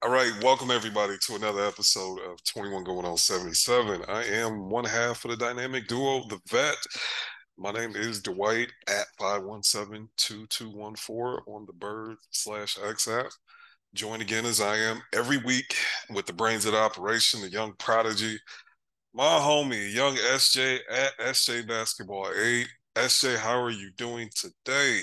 All right, welcome everybody to another episode of 21 Going on 77. I am one half of the dynamic duo, The Vet. My name is Dwight at 517-2214 on the Bird slash X app. Join again as I am every week with the brains of the operation, the young prodigy, my homie, young SJ at SJ Basketball 8. SJ, how are you doing today?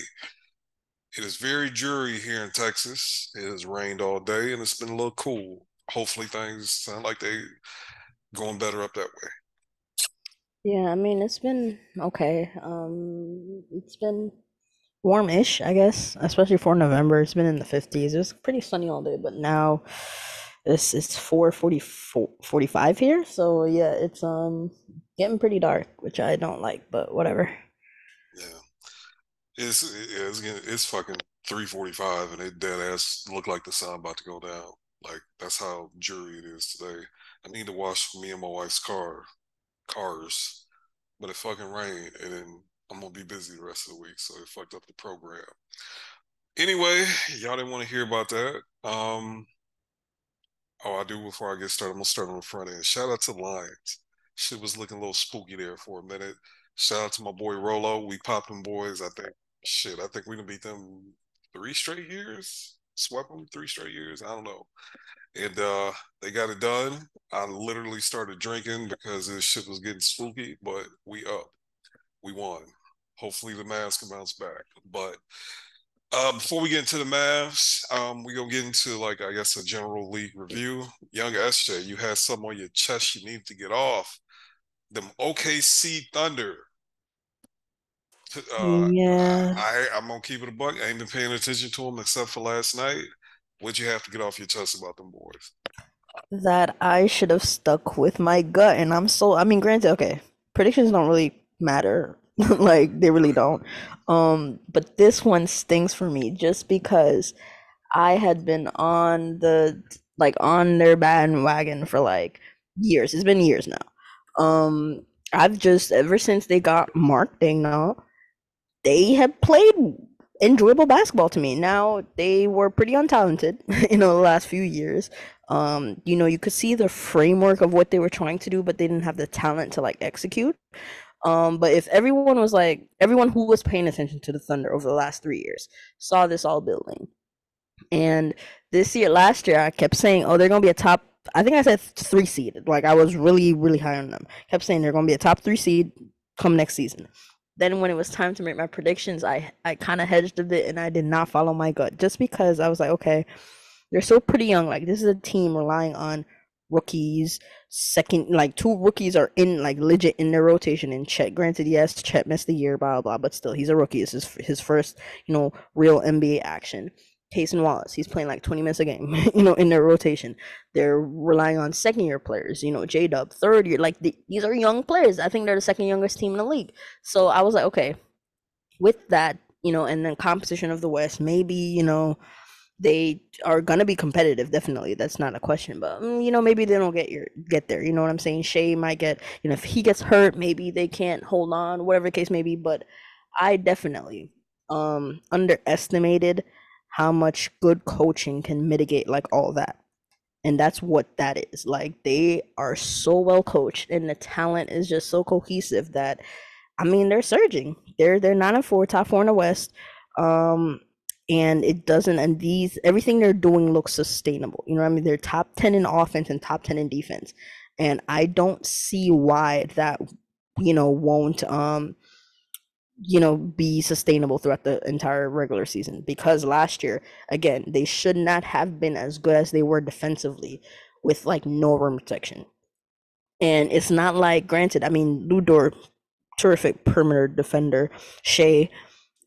It is very dreary here in Texas. It has rained all day and it's been a little cool. Hopefully things sound like they going better up that way. Yeah, I mean it's been okay. Um, it's been warmish, I guess, especially for November. It's been in the 50s. It was pretty sunny all day, but now this is 4:44 45 here. So yeah, it's um getting pretty dark, which I don't like, but whatever. It's it's it's fucking 345 and it dead ass look like the sun about to go down. Like that's how dreary it is today. I need to wash me and my wife's car cars, but it fucking rained and then I'm gonna be busy the rest of the week, so it fucked up the program. Anyway, y'all didn't want to hear about that. Um oh I do before I get started, I'm gonna start on the front end. Shout out to Lions. Shit was looking a little spooky there for a minute. Shout out to my boy Rolo. We popped them boys, I think shit, I think we can beat them three straight years, swept them three straight years. I don't know. And uh, they got it done. I literally started drinking because this shit was getting spooky, but we up. We won. Hopefully the Mavs can bounce back. But uh, before we get into the Mavs, um, we're gonna get into like I guess a general league review. Young SJ, you had something on your chest you need to get off. Them OKC Thunder uh, Yeah, I, I am gonna keep it a buck. I ain't been paying attention to them except for last night. What'd you have to get off your chest about them boys? that I should have stuck with my gut, and I'm so. I mean, granted, okay, predictions don't really matter, like they really don't. Um, but this one stings for me just because I had been on the like on their bandwagon for like years. It's been years now. Um, I've just ever since they got Mark Daigneault, they have played enjoyable basketball to me. Now they were pretty untalented, know, the last few years. Um, you know, you could see the framework of what they were trying to do, but they didn't have the talent to like execute. Um, but if everyone was like everyone who was paying attention to the Thunder over the last three years saw this all building. And this year, last year, I kept saying, "Oh, they're gonna be a top." I think I said three seed. Like I was really, really high on them. Kept saying they're gonna be a top three seed come next season. Then when it was time to make my predictions, I I kind of hedged a bit and I did not follow my gut just because I was like, okay, they're so pretty young. Like this is a team relying on rookies. Second, like two rookies are in like legit in their rotation. And Chet, granted, yes, Chet missed the year, blah blah, but still, he's a rookie. This is his first, you know, real NBA action. Cason Wallace, he's playing like 20 minutes a game, you know, in their rotation. They're relying on second year players, you know, J Dub, third year. Like the, these are young players. I think they're the second youngest team in the league. So I was like, okay, with that, you know, and then composition of the West, maybe, you know, they are gonna be competitive. Definitely, that's not a question. But mm, you know, maybe they don't get your get there. You know what I'm saying? Shai might get. You know, if he gets hurt, maybe they can't hold on. Whatever the case may be. But I definitely um underestimated how much good coaching can mitigate like all that. And that's what that is. Like they are so well coached and the talent is just so cohesive that I mean they're surging. They're they're nine and four, top four in the West. Um and it doesn't and these everything they're doing looks sustainable. You know what I mean? They're top 10 in offense and top 10 in defense. And I don't see why that you know won't um you know, be sustainable throughout the entire regular season. Because last year, again, they should not have been as good as they were defensively with like no rim protection. And it's not like, granted, I mean, Lu Dort, terrific perimeter defender. Shai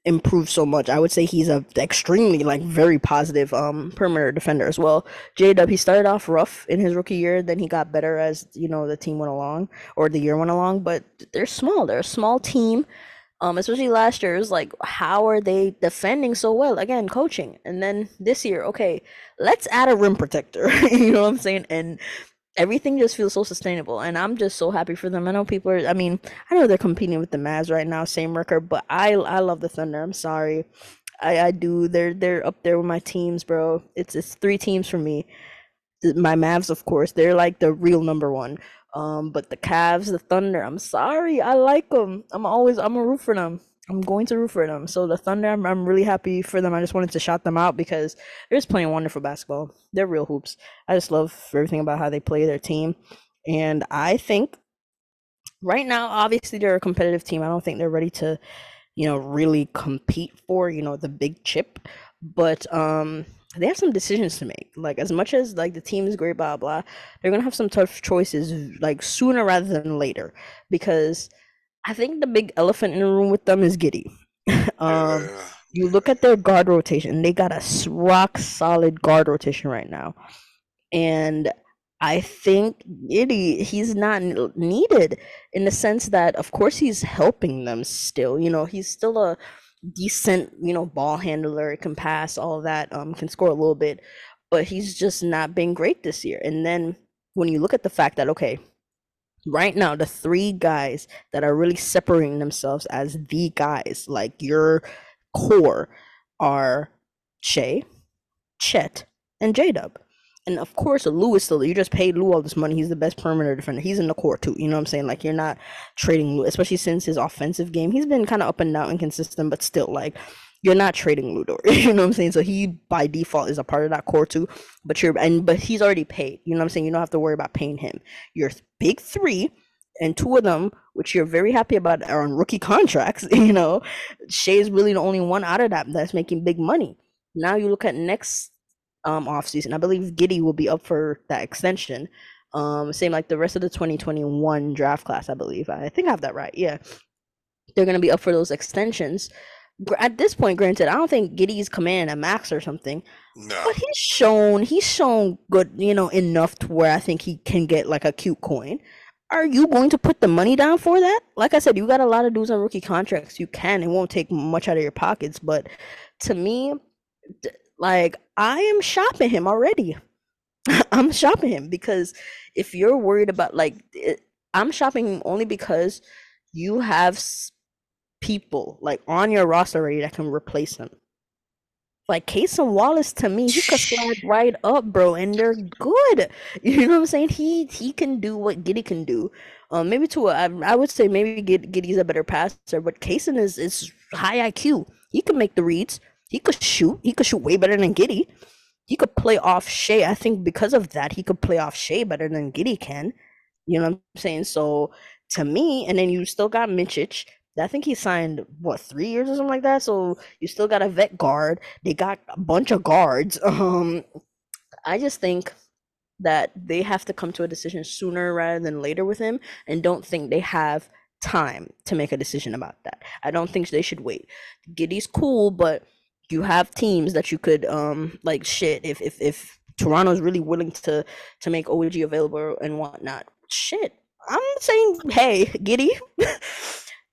improved so much. I would say he's a extremely like very positive um perimeter defender as well. J Dub he started off rough in his rookie year, then he got better as you know the team went along or the year went along. But they're small. They're a small team um, especially last year, it was like, how are they defending so well? Again, coaching. And then this year, okay, let's add a rim protector. you know what I'm saying? And everything just feels so sustainable. And I'm just so happy for them. I know people are, I mean, I know they're competing with the Mavs right now, same record, but I I love the Thunder. I'm sorry. I, I do. They're they're up there with my teams, bro. It's it's three teams for me. my Mavs, of course, they're like the real number one. Um, but the Cavs, the Thunder, I'm sorry, I like them. I'm always I'm a root for them. I'm going to root for them. So the Thunder, I'm, I'm really happy for them. I just wanted to shout them out because they're just playing wonderful basketball. They're real hoops. I just love everything about how they play their team, and I think right now, obviously, they're a competitive team. I don't think they're ready to, you know, really compete for you know the big chip, but um they have some decisions to make. Like as much as like the team is great, blah blah, they're gonna have some tough choices like sooner rather than later because I think the big elephant in the room with them is Giddey. um, you look at their guard rotation; they got a rock solid guard rotation right now, and I think Giddey he's not needed in the sense that, of course, he's helping them still. You know, he's still a decent, you know, ball handler, can pass, all of that, um, can score a little bit, but he's just not been great this year. And then when you look at the fact that, okay, right now, the three guys that are really separating themselves as the guys, like your core, are Shai, Chet, and J Dub. And of course, Lu is still. You just paid Lu all this money. He's the best perimeter defender. He's in the core too. You know what I'm saying? Like you're not trading Lu, especially since his offensive game. He's been kind of up and down, and inconsistent, but still, like you're not trading Lu Dort. You know what I'm saying? So he by default is a part of that core too. But you're and but he's already paid. You know what I'm saying? You don't have to worry about paying him. Your big three, and two of them, which you're very happy about, are on rookie contracts. You know, Shai is really the only one out of that that's making big money. Now you look at next um offseason. I believe Giddey will be up for that extension. Um, same like the rest of the 2021 draft class, I believe. I think I have that right. Yeah. They're gonna be up for those extensions. At this point, granted, I don't think Giddey's command a max or something, no, but he's shown he's shown good, you know, enough to where I think he can get like a cute coin. Are you going to put the money down for that? Like I said, you got a lot of dudes on rookie contracts. You can. It won't take much out of your pockets, but to me, like I am shopping him already. I'm shopping him because if you're worried about like it, I'm shopping him only because you have people like on your roster already that can replace him. Like Cason Wallace to me, he could slide right up, bro, and they're good. You know what I'm saying? He he can do what Giddey can do. Um, maybe to a, I, I would say maybe Giddey's a better passer, but Cason is is high IQ. He can make the reads. He could shoot. He could shoot way better than Giddey. He could play off Shai. I think because of that, he could play off Shai better than Giddey can. You know what I'm saying? So to me, and then you still got Micic. I think he signed what three years or something like that. So you still got a vet guard. They got a bunch of guards. Um, I just think that they have to come to a decision sooner rather than later with him, and don't think they have time to make a decision about that. I don't think they should wait. Giddey's cool, but you have teams that you could um like shit if if if Toronto's really willing to to make OG available and whatnot. Shit, I'm saying hey Giddey.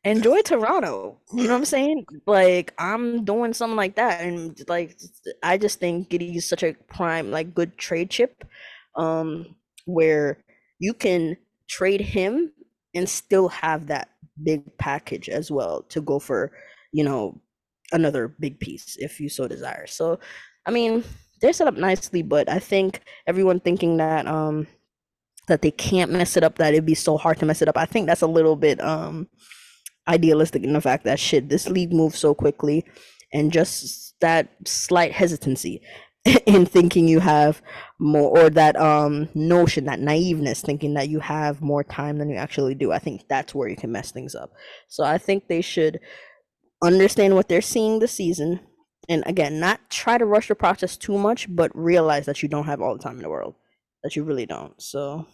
Enjoy Toronto. You know what I'm saying? Like I'm doing something like that, and like I just think Giddey is such a prime, like good trade chip, um, where you can trade him and still have that big package as well to go for, you know, another big piece if you so desire. So, I mean, they're set up nicely, but I think everyone thinking that um that they can't mess it up, that it'd be so hard to mess it up. I think that's a little bit um idealistic in the fact that shit, this league moves so quickly, and just that slight hesitancy in thinking you have more, or that um notion, that naiveness, thinking that you have more time than you actually do. I think that's where you can mess things up. So I think they should understand what they're seeing this season, and again, not try to rush the process too much, but realize that you don't have all the time in the world, that you really don't. So.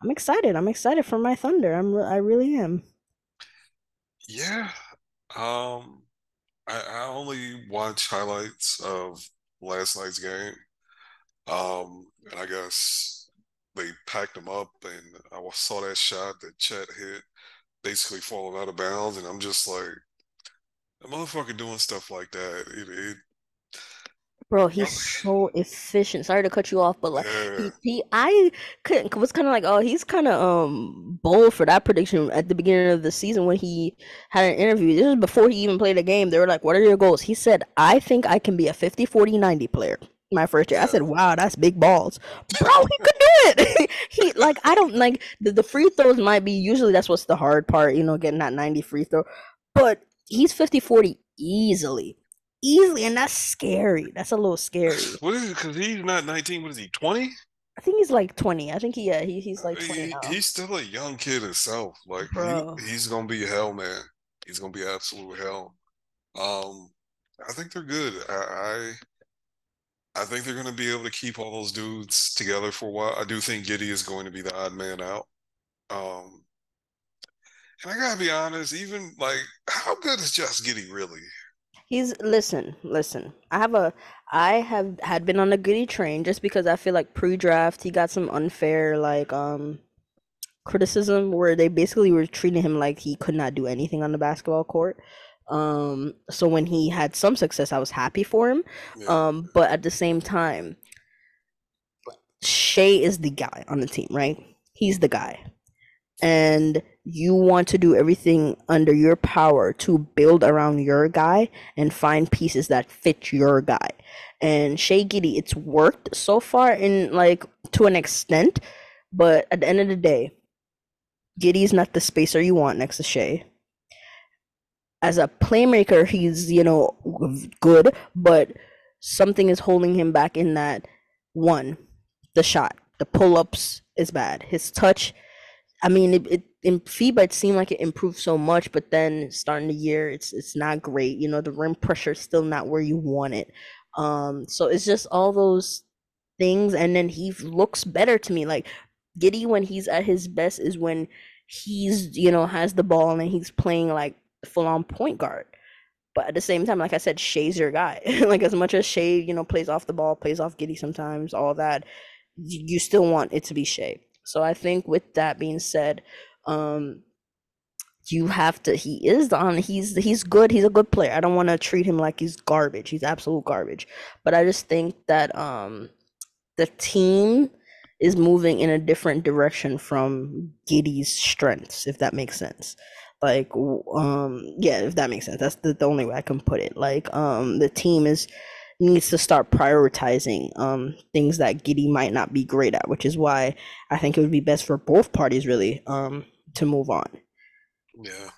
I'm excited. I'm excited for my Thunder. I'm. re- I really am. yeah. Um, I, I only watch highlights of last night's game. Um, and I guess they packed them up, and I saw that shot that Chet hit, basically falling out of bounds, and I'm just like, a motherfucker doing stuff like that. It, it Bro, he's so efficient. Sorry to cut you off, but like yeah, he, he I couldn't was kind of like, oh, he's kind of um bold for that prediction at the beginning of the season when he had an interview. This was before he even played a game. They were like, "What are your goals?" He said, "I think I can be a 50 40 90 player." my first year. I said, "Wow, that's big balls, bro. He could do it. he like I don't like the, the free throws might be usually that's what's the hard part, you know, getting that ninety free throw, but he's 50-40 easily, easily, and that's scary. That's a little scary. What is it? Because he's not nineteen. What is he? Twenty? I think he's like twenty. I think he yeah he, he's like twenty He, now, he's still a young kid himself. Like he, he's gonna be hell, man. He's gonna be absolute hell. Um, I think they're good. I, I I think they're gonna be able to keep all those dudes together for a while. I do think Giddey is going to be the odd man out. Um, and I gotta be honest, even like how good is Josh Giddey really? He's listen, listen. I have a I have had been on the Giddey train just because I feel like pre-draft he got some unfair like um criticism where they basically were treating him like he could not do anything on the basketball court. Um so when he had some success I was happy for him. Yeah, Um but at the same time Shai is the guy on the team, right? He's the guy. And you want to do everything under your power to build around your guy and find pieces that fit your guy. And Shai Giddey, it's worked so far in like to an extent, but at the end of the day, Giddey's not the spacer you want next to Shai. As a playmaker, he's, you know, good, but something is holding him back in that one, the shot, the pull ups is bad. His touch I mean, it, it in FIBA it seemed like it improved so much, but then starting the year, it's it's not great. You know, the rim pressure is still not where you want it. Um, so it's just all those things, and then he looks better to me. Like Giddey, when he's at his best, is when he's you know has the ball and he's playing like full on point guard. But at the same time, like I said, Shai's your guy. like as much as Shai, you know, plays off the ball, plays off Giddey sometimes, all that, you, you still want it to be Shai. So I think with that being said, um, you have to. He is on. He's he's good. He's a good player. I don't want to treat him like he's garbage. He's absolute garbage. But I just think that um, the team is moving in a different direction from Giddey's strengths, if that makes sense. Like, um, yeah, if that makes sense. That's the, the only way I can put it. Like, um, the team is needs to start prioritizing um things that Giddey might not be great at, which is why I think it would be best for both parties really um to move on. yeah.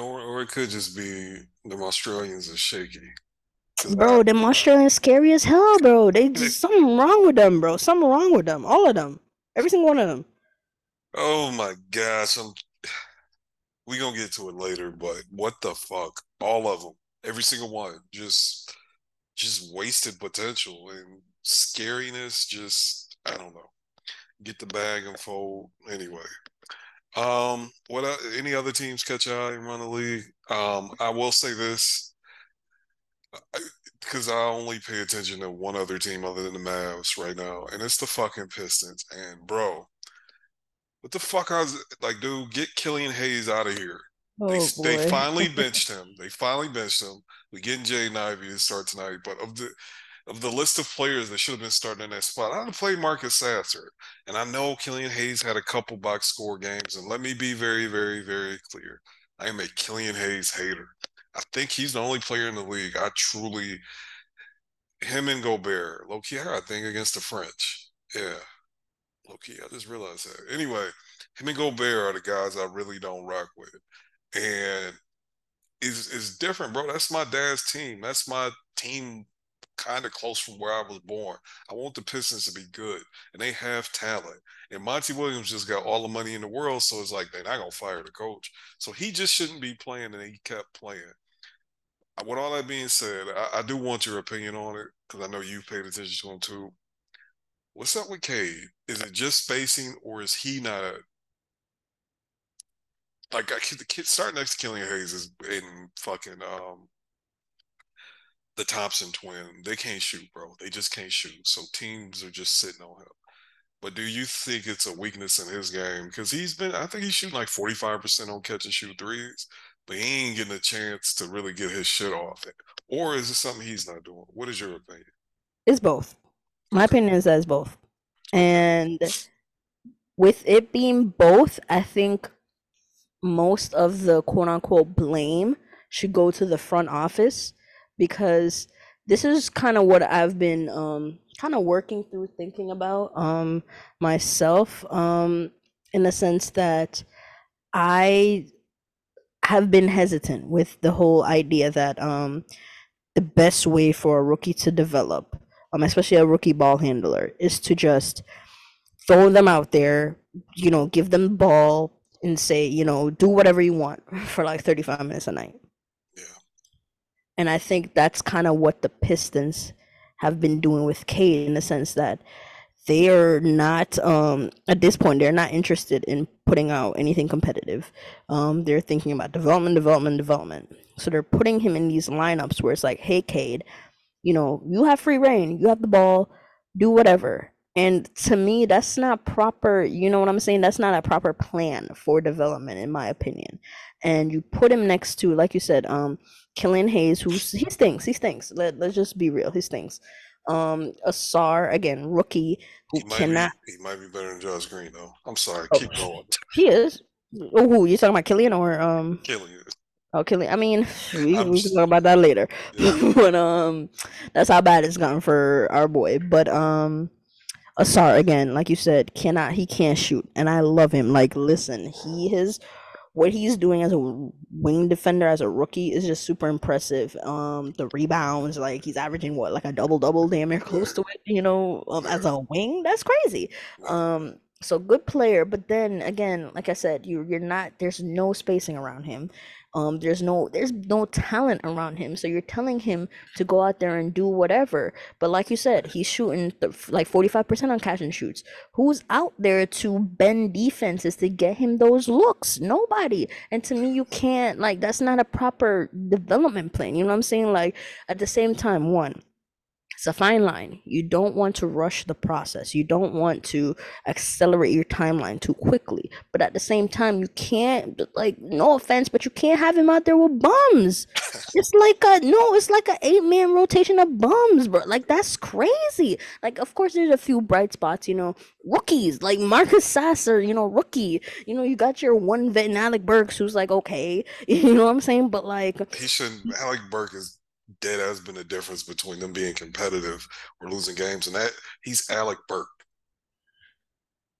Or or it could just be the Australians are shaky. Bro, them Australians scary as hell, bro. They they, just something wrong with them, bro. Something wrong with them. All of them. Every single one of them. oh my gosh, I'm we gonna get to it later, but what the fuck? All of them, every single one, just just wasted potential and scariness. Just I don't know. Get the bag and fold anyway. Um, what any other teams catch your eye and run the league? Um, I will say this because I only pay attention to one other team other than the Mavs right now, and it's the fucking Pistons. And bro, what the fuck? I was like, dude, get Killian Hayes out of here. They Oh they boy. finally benched him. They finally benched him. We getting Jay Ivey to start tonight, but of the of the list of players that should have been starting in that spot, I'd have played Marcus Sasser. And I know Killian Hayes had a couple box score games. And let me be very, very, very clear. I am a Killian Hayes hater. I think he's the only player in the league. I truly him and Gobert. Low key, I think, against the French. Yeah. Low key, I just realized that. Anyway, him and Gobert are the guys I really don't rock with. And it's, it's different, bro. That's my dad's team. That's my team kind of close from where I was born. I want the Pistons to be good, and they have talent. And Monty Williams just got all the money in the world, so it's like they're not gonna fire the coach. So he just shouldn't be playing, and he kept playing. Uh, with all that being said, I, I do want your opinion on it because I know you've paid attention to him too. What's up with Cade? Is it just spacing, or is he not a like the kid starting next to Killian Hayes is in fucking um the Thompson twin. They can't shoot, bro. They just can't shoot. So teams are just sitting on him. But do you think it's a weakness in his game? Because he's been, I think he's shooting like 45% on catch and shoot threes, but he ain't getting a chance to really get his shit off. Or is it something he's not doing? What is your opinion? It's both. My opinion is that it's both. And with it being both, I think most of the quote unquote blame should go to the front office because this is kind of what I've been um kind of working through thinking about um myself um in the sense that I have been hesitant with the whole idea that um the best way for a rookie to develop, um especially a rookie ball handler, is to just throw them out there, you know, give them the ball and say, you know, do whatever you want for like 35 minutes a night. Yeah. And I think that's kind of what the Pistons have been doing with Cade in the sense that they are not um at this point they're not interested in putting out anything competitive. Um they're thinking about development, development, development. So they're putting him in these lineups where it's like, "Hey Cade, you know, you have free reign. You have the ball. Do whatever." And to me, that's not proper. You know what I'm saying? That's not a proper plan for development, in my opinion. And you put him next to, like you said, um, Killian Hayes, who he stinks. He stinks. Let Let's just be real. He stinks. Um, Ausar again, rookie who cannot. be he might be better than Josh Green though. I'm sorry, Oh, keep going. he is. Oh, you talking about, Killian or um? Killing you. Oh, Killian. I mean, we I'm we can talk about that later. yeah. but um, that's how bad it's gone for our boy. But um. Ausar again, like you said, cannot he can't shoot, and I love him. Like, listen, he is what he's doing as a wing defender as a rookie is just super impressive. Um, the rebounds, like he's averaging what, like a double double, damn near close to it. You know, um, as a wing, that's crazy. Um, so good player, but then again, like I said, you you're not. There's no spacing around him. Um, there's no there's no talent around him. So you're telling him to go out there and do whatever. But like you said, he's shooting th- like 45% on catch and shoots. Who's out there to bend defenses to get him those looks? Nobody. And to me, you can't like that's not a proper development plan. You know what I'm saying? Like at the same time, one it's a fine line. You don't want to rush the process. You don't want to accelerate your timeline too quickly. But at the same time, you can't like no offense, but you can't have him out there with bums. It's like a no, it's like a eight man rotation of bums, bro. Like that's crazy. Like of course there's a few bright spots, you know, rookies like Marcus Sasser, you know, rookie. You know, you got your one vet in Alec Burks who's like okay, you know what I'm saying? But like He shouldn't Alec Burke is dead has been the difference between them being competitive or losing games. And that he's Alec Burke.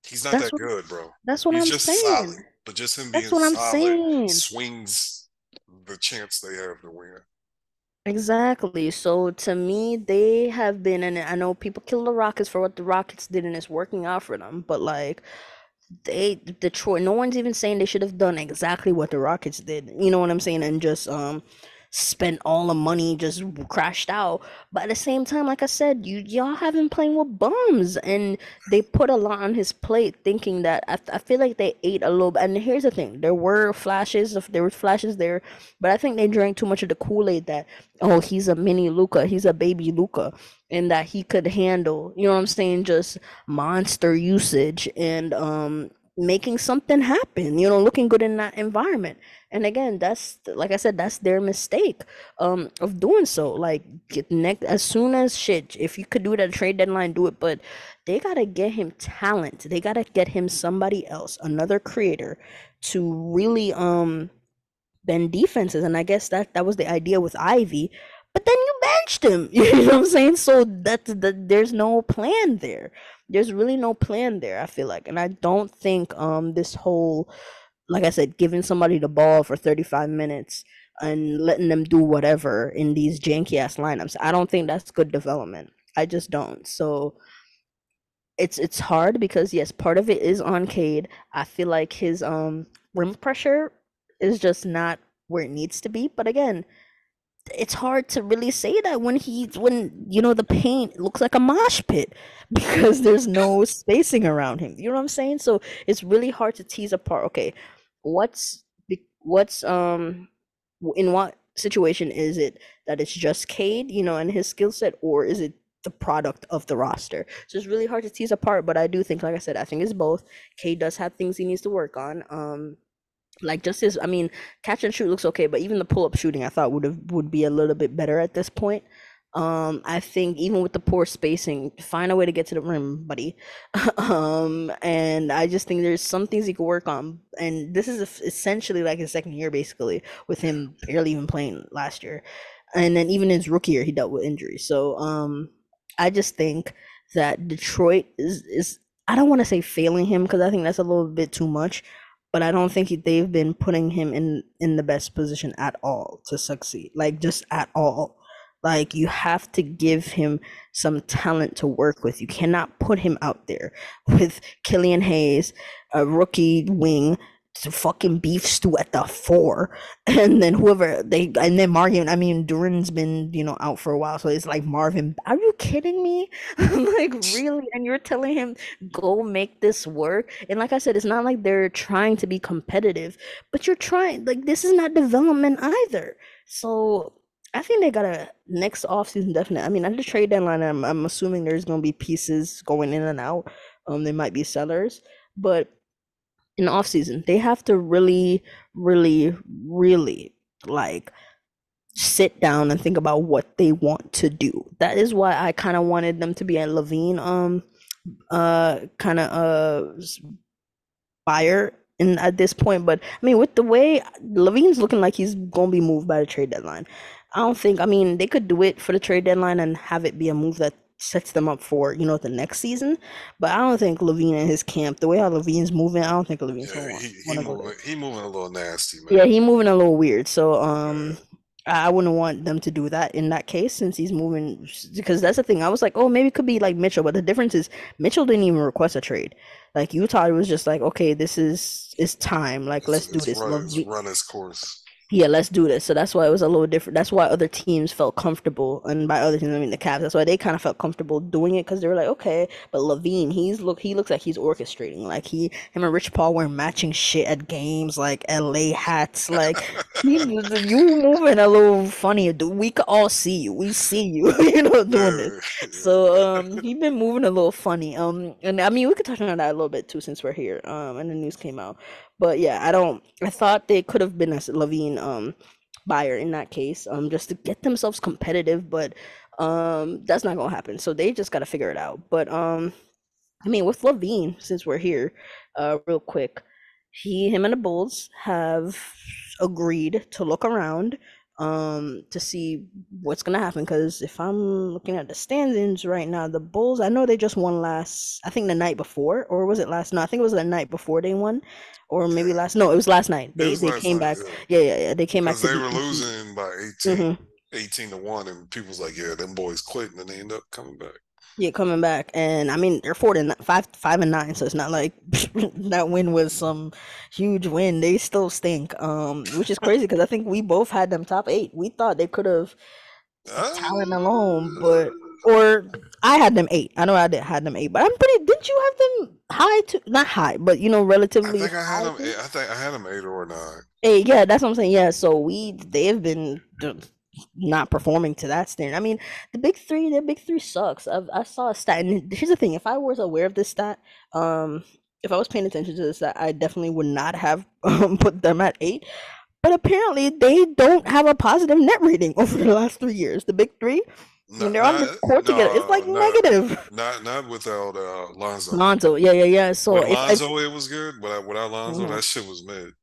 He's not that's that what good, bro. that's what He's I'm just saying. solid. But just him being That's what I'm solid saying. swings the chance they have to win. Exactly. So to me, they have been, and I know people kill the Rockets for what the Rockets did, and it's working out for them. But like, they Detroit, no one's even saying they should have done exactly what the Rockets did. You know what I'm saying? And just um spent all the money, just crashed out. But at the same time, like I said, you y'all have him playing with bums, and they put a lot on his plate, thinking that I, I feel like they ate a little. bit. And here's the thing: there were flashes of there were flashes there, but I think they drank too much of the Kool-Aid that oh he's a mini Luka, he's a baby Luka, and that he could handle. You know what I'm saying? Just monster usage and um making something happen. You know, looking good in that environment. And again, that's like I said, that's their mistake um of doing so. Like get next as soon as shit, if you could do it at trade deadline, do it. But they gotta get him talent. They gotta get him somebody else, another creator, to really um bend defenses. And I guess that that was the idea with Ivey. But then you benched him. You know what I'm saying? So that, that there's no plan there. There's really no plan there, I feel like. And I don't think um this whole like I said, giving somebody the ball for 35 minutes and letting them do whatever in these janky ass lineups. I don't think that's good development. I just don't. So it's it's hard because yes, part of it is on Cade. I feel like his um rim pressure is just not where it needs to be. But again, it's hard to really say that when he's when you know the paint looks like a mosh pit because there's no spacing around him. You know what I'm saying? So it's really hard to tease apart. Okay, what's what's um in what situation is it that it's just Cade, you know, and his skill set, or is it the product of the roster? So it's really hard to tease apart. But I do think, like I said, I think it's both. Cade does have things he needs to work on. Um, like just his, I mean, catch and shoot looks okay, but even the pull up shooting I thought would have would be a little bit better at this point. Um, I think even with the poor spacing, find a way to get to the rim, buddy. um, and I just think there's some things he could work on. And this is essentially like his second year, basically, with him barely even playing last year. and then even his rookie year, he dealt with injuries. So um, I just think that Detroit is is I don't want to say failing him because I think that's a little bit too much, but I don't think they've been putting him in in the best position at all to succeed. Like just at all. Like you have to give him some talent to work with. You cannot put him out there with Killian Hayes, a rookie wing, fucking beef stew at the four, and then whoever they and then Marvin. I mean, Duren's been you know out for a while, so it's like Marvin. Are you kidding me? like really? And you're telling him go make this work? And like I said, it's not like they're trying to be competitive, but you're trying. Like this is not development either. So I think they got a next offseason definite. I mean, at the trade deadline, I'm I'm assuming there's gonna be pieces going in and out. Um, there might be sellers, but in off season. They have to really, really, really like sit down and think about what they want to do. That is why I kind of wanted them to be a LaVine um uh kind of uh buyer in at this point. But I mean, with the way LaVine's looking like he's gonna be moved by the trade deadline, I don't think. I mean, they could do it for the trade deadline and have it be a move that sets them up for you know the next season. But I don't think LaVine and his camp, the way how LaVine's moving, I don't think LaVine's yeah, he, he moving he moving a little nasty, man. Yeah, he moving a little weird. So um. Yeah. I wouldn't want them to do that in that case since he's moving because that's the thing. I was like, oh, maybe it could be like Mitchell, but the difference is Mitchell didn't even request a trade. Like Utah was just like, okay, this is it's time. Like It's, let's do it's this. run you. run its course. Yeah, let's do this. So that's why it was a little different. That's why other teams felt comfortable, and by other teams I mean the Cavs. That's why they kind of felt comfortable doing it because they were like, okay. But LaVine, he's look, he looks like he's orchestrating. Like he, him and Rich Paul wearing matching shit at games, like LA hats. Like he, you moving a little funny. dude. We could all see you. We see you, you know, doing this. So um, he been moving a little funny. Um, and I mean we could touch on that a little bit too since we're here. Um, and the news came out. But yeah, I don't. I thought they could have been a LaVine um buyer in that case, um, just to get themselves competitive. But um, that's not gonna happen. So they just gotta figure it out. But um, I mean, with LaVine, since we're here, uh, real quick, he, him, and the Bulls have agreed to look around, um, to see what's gonna happen. Because if I'm looking at the standings right now, the Bulls, I know they just won last, I think the night before, or was it last? No, I think it was the night before they won, or maybe last. No, it was last night. They they came night, back. yeah. Yeah, yeah, yeah. They came back they were losing by 18, hmm 18 to 1, and people was like, yeah, them boys quitting, and they end up coming back. Yeah, coming back, and I mean they're four and five, five and nine, so it's not like that win was some huge win. They still stink, um, which is crazy because I think we both had them top eight. We thought they could have talent alone, but Uh, or I had them eight. I know I did had them eight, but I'm pretty. Didn't you have them high to not high, but you know I relatively think I had them. Eight, I think I had them eight or nine. Eight, yeah, that's what I'm saying. Yeah, so we they've been d- not performing to that standard. I mean, the big three, the big three sucks. I've, I saw a stat, and here's the thing: if I was aware of this stat, um, if I was paying attention to this stat, I definitely would not have um, put them at eight. But apparently, they don't have a positive net rating over the last three years. The big three, when Not, they're on the not, court together, it's like no, no, negative. not, not without uh, Lonzo. Lonzo, yeah, yeah, yeah. So With Lonzo, it was good, but without Lonzo, Mhm. that shit was mid.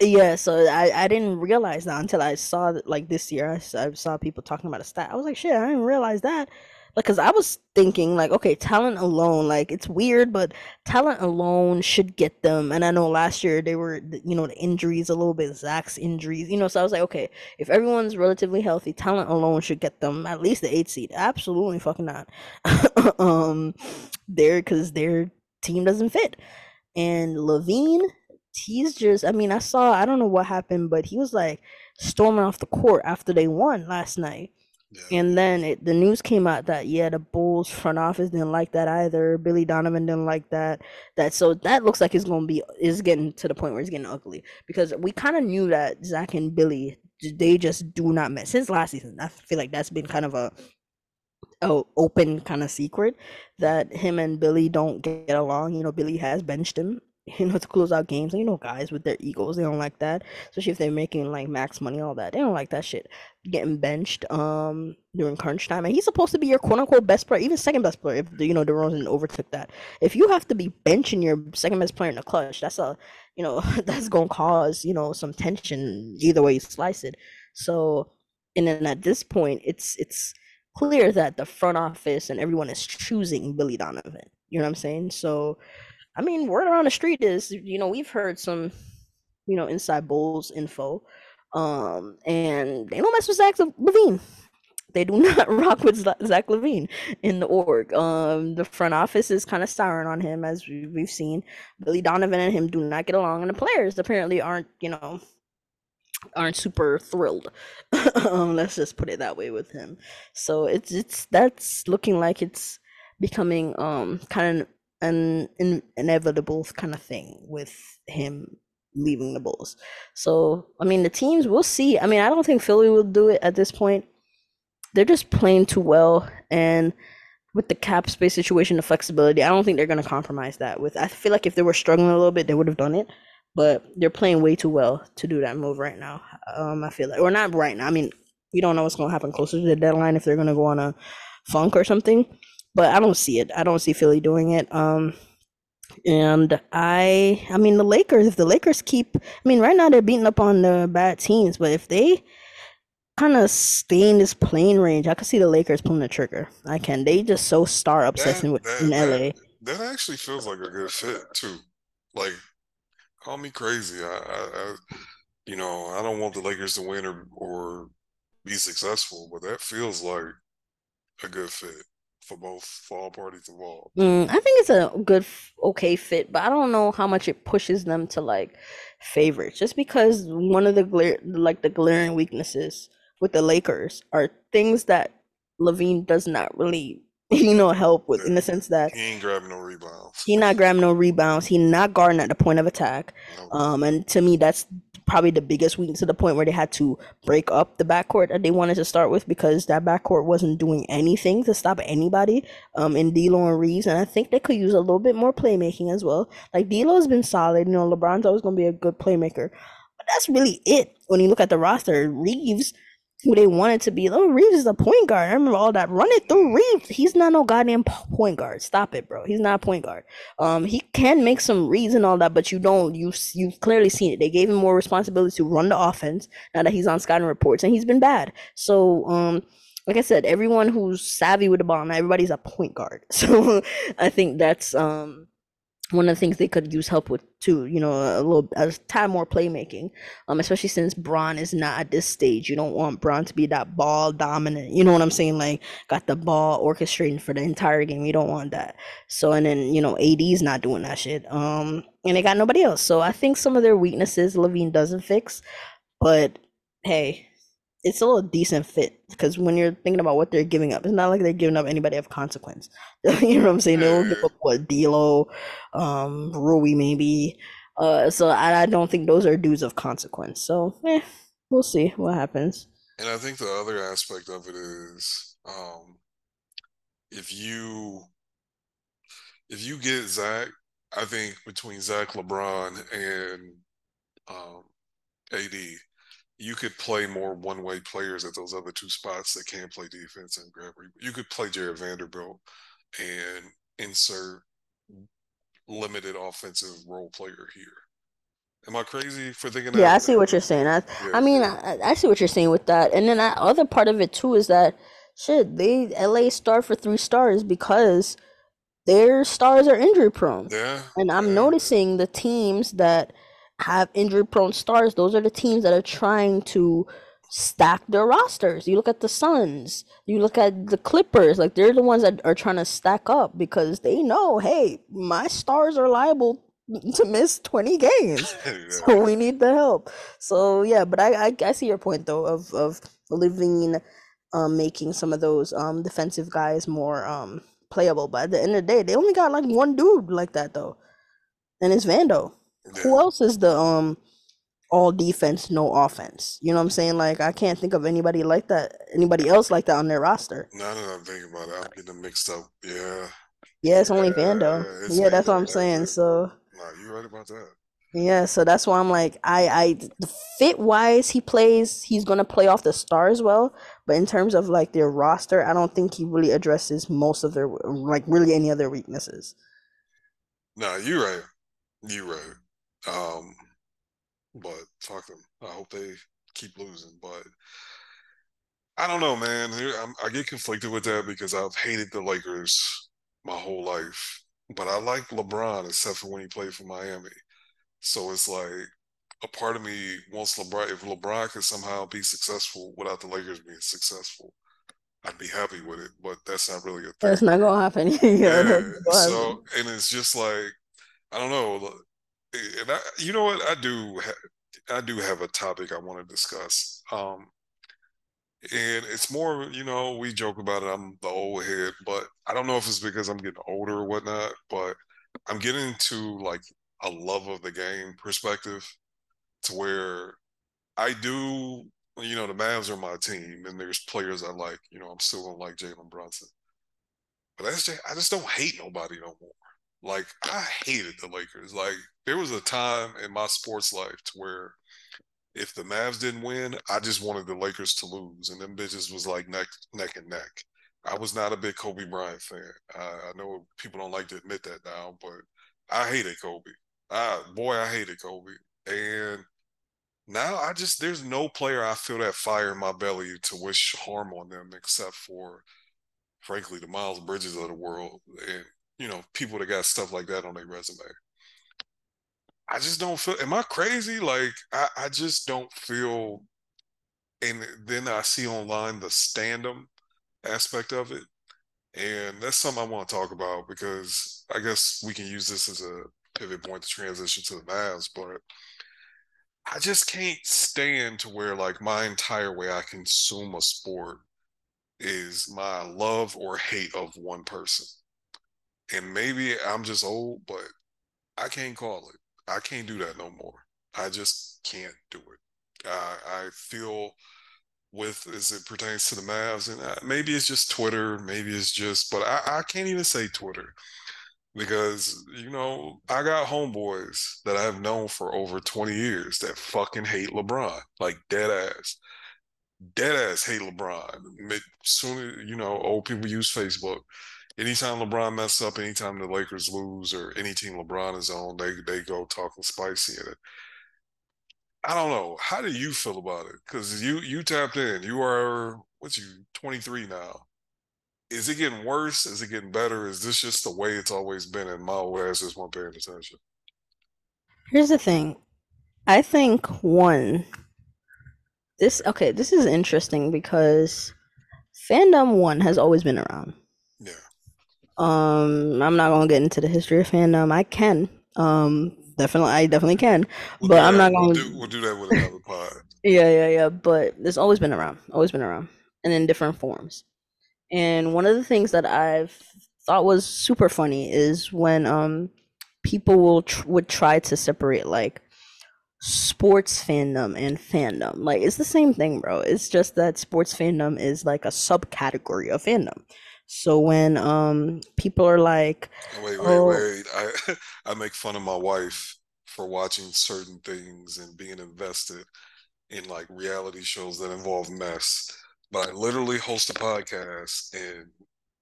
Yeah, so I, I didn't realize that until I saw that like this year I, I saw people talking about a stat. I was like, shit, I didn't realize that. Like, cause I was thinking like, okay, talent alone, like it's weird, but talent alone should get them. And I know last year they were, you know, the injuries a little bit, Zach's injuries, you know. So I was like, okay, if everyone's relatively healthy, talent alone should get them at least the eight seed. Absolutely fucking not. um, there, cause their team doesn't fit. And LaVine, he's just, I mean, I saw, I don't know what happened, but he was like storming off the court after they won last night. Yeah. And then it, the news came out that, yeah, the Bulls front office didn't like that either. Billy Donovan didn't like that. That so that looks like it's gonna be is getting to the point where it's getting ugly because we kind of knew that Zach and Billy they just do not mess since last season. I feel like that's been kind of a a open kind of secret that him and Billy don't get along. You know, Billy has benched him, you know, to close out games. And you know, guys with their egos, they don't like that. Especially if they're making like max money, all that. They don't like that shit. Getting benched um during crunch time. And he's supposed to be your quote unquote best player, even second best player, if you know DeRozan overtook that. If you have to be benching your second best player in the clutch, that's a you know, that's gonna cause, you know, some tension either way you slice it. So And then at this point, it's it's clear that the front office and everyone is choosing Billy Donovan. You know what I'm saying? So, I mean, word around the street is, you know, we've heard some, you know, inside Bulls info, um, and they don't mess with Zach LaVine. They do not rock with Zach LaVine in the org. Um, the front office is kind of souring on him, as we've seen. Billy Donovan and him do not get along, and the players apparently aren't, you know, aren't super thrilled. um, let's just put it that way with him. So it's it's that's looking like it's becoming um kind of an, an inevitable kind of thing with him leaving the Bulls. So I mean the teams we'll see. I mean I don't think Philly will do it at this point. They're just playing too well and with the cap space situation, the flexibility, I don't think they're gonna compromise that with I feel like if they were struggling a little bit, they would have done it but they're playing way too well to do that move right now. Um, I feel like, or not right now. I mean, we don't know what's going to happen closer to the deadline if they're going to go on a funk or something, but I don't see it. I don't see Philly doing it. Um, and I, I mean, the Lakers. If the Lakers keep, I mean, right now they're beating up on the bad teams, but if they kind of stay in this playing range, I could see the Lakers pulling the trigger. I can. They just so star obsessing with in that, LA. That actually feels like a good fit too. Like call me crazy. I, I, I, you know, I don't want the Lakers to win or or be successful, but that feels like a good fit for both for all parties involved. Mm, I think it's a good, okay fit, but I don't know how much it pushes them to like favorites. Just because one of the glare, like the glaring weaknesses with the Lakers are things that LaVine does not really you know, help with in the sense that he ain't grabbing no rebounds. He not grabbing no rebounds. He not guarding at the point of attack. Um, and to me, that's probably the biggest weakness to the point where they had to break up the backcourt that they wanted to start with because that backcourt wasn't doing anything to stop anybody. Um, in D'Lo and Reaves, and I think they could use a little bit more playmaking as well. Like D'Lo's been solid. You know, LeBron's always gonna be a good playmaker, but that's really it. When you look at the roster, Reaves who they wanted to be. Little Reaves is a point guard. I remember all that. Run it through Reaves. He's not no goddamn point guard. Stop it, bro. He's not a point guard. Um, he can make some reads and all that, but you don't. You you've clearly seen it. They gave him more responsibility to run the offense now that he's on scouting reports, and he's been bad. So um. Like I said, everyone who's savvy with the ball, now everybody's a point guard. So I think that's um one of the things they could use help with too, you know, a little a time more playmaking. Um, especially since Bron is not at this stage. You don't want Bron to be that ball dominant. You know what I'm saying? Like got the ball orchestrating for the entire game. You don't want that. So and then, you know, AD's not doing that shit. Um and they got nobody else. So I think some of their weaknesses LaVine doesn't fix. But hey, it's still a decent fit because when you're thinking about what they're giving up, it's not like they're giving up anybody of consequence. you know what I'm saying? They'll give up what D'Lo, um, Rui maybe. Uh, so I, I don't think those are dudes of consequence. So eh, we'll see what happens. And I think the other aspect of it is, um, if you if you get Zach, I think between Zach LeBron and um, AD, you could play more one way players at those other two spots that can play defense and grab. You could play Jared Vanderbilt and insert limited offensive role player here. Am I crazy for thinking that? Yeah, I see what you're saying. I, yeah, I mean, I, I, see what you're saying with that. And then that other part of it too is that shit, they LA star for three stars because their stars are injury prone. Yeah. And I'm yeah. noticing the teams that have injury prone stars, those are the teams that are trying to stack their rosters. You look at the Suns, you look at the Clippers, like they're the ones that are trying to stack up because they know, hey, my stars are liable to miss 20 games. so we need the help. So yeah, but I, I, I see your point though of of living um making some of those um defensive guys more um playable. But at the end of the day, they only got like one dude like that though. And it's Vando. Yeah. Who else is the um all defense, no offense? You know what I'm saying? Like I can't think of anybody like that, anybody else like that on their roster. Now that I'm thinking about it, I'm getting mixed up. Yeah. Yeah, it's only Vando. Yeah, that's what I'm saying. So. Nah, you right about that. Yeah, so that's why I'm like, I, I, fit wise, he plays, he's gonna play off the stars well, but in terms of like their roster, I don't think he really addresses most of their, like, really any of their weaknesses. Nah, you're right. You're right. Um, but fuck them. I hope they keep losing. But I don't know, man. I'm, I get conflicted with that because I've hated the Lakers my whole life, but I like LeBron except for when he played for Miami. So it's like a part of me wants LeBron. If LeBron could somehow be successful without the Lakers being successful, I'd be happy with it. But that's not really a thing. That's not gonna happen. yeah. yeah so and it's just like I don't know. And I, you know what? I do. I do have a topic I want to discuss. Um, and it's more, you know, we joke about it. I'm the old head, but I don't know if it's because I'm getting older or whatnot, but I'm getting to like a love of the game perspective to where I do, you know, the Mavs are my team and there's players I like, you know, I'm still gonna like Jalen Brunson. But that's I just don't hate nobody no more. Like I hated the Lakers. Like there was a time in my sports life to where if the Mavs didn't win, I just wanted the Lakers to lose, and them bitches was like neck neck and neck. I was not a big Kobe Bryant fan. I know people don't like to admit that now, but I hated Kobe. I, boy, I hated Kobe, and now I just there's no player I feel that fire in my belly to wish harm on them except for, frankly, the Miles Bridges of the world, and you know people that got stuff like that on their resume. I just don't feel. Am I crazy? Like I, I just don't feel. And then I see online the standom aspect of it, and that's something I want to talk about because I guess we can use this as a pivot point to transition to the Mavs. But I just can't stand to where like my entire way I consume a sport is my love or hate of one person. And maybe I'm just old, but I can't call it. I can't do that no more. I just can't do it. Uh, I feel with as it pertains to the Mavs, and uh, maybe it's just Twitter, maybe it's just, but I, I can't even say Twitter because you know I got homeboys that I've known for over 20 years that fucking hate LeBron, like dead ass, dead ass hate LeBron. Soon, you know, old people use Facebook anytime LeBron mess up, anytime the Lakers lose, or any team LeBron is on, they they go talking spicy in it. I don't know. How do you feel about it? Because you you tapped in. You are what's you 23 now. Is it getting worse? Is it getting better? Is this just the way it's always been? And my old ass just one paying attention. Here's the thing. I think one. This okay. This is interesting because fandom one has always been around. Um, I'm not gonna get into the history of fandom. I can. Um, definitely, I definitely can. We'll but I'm that, not we'll gonna. do, we'll do that with another pod. Yeah, yeah, yeah. But it's always been around. Always been around, and in different forms. And one of the things that I've thought was super funny is when um people will tr- would try to separate like sports fandom and fandom. Like it's the same thing, bro. It's just that sports fandom is like a subcategory of fandom. So when um people are like, Wait, wait, "Oh, wait. I I make fun of my wife for watching certain things and being invested in like reality shows that involve mess. But I literally host a podcast and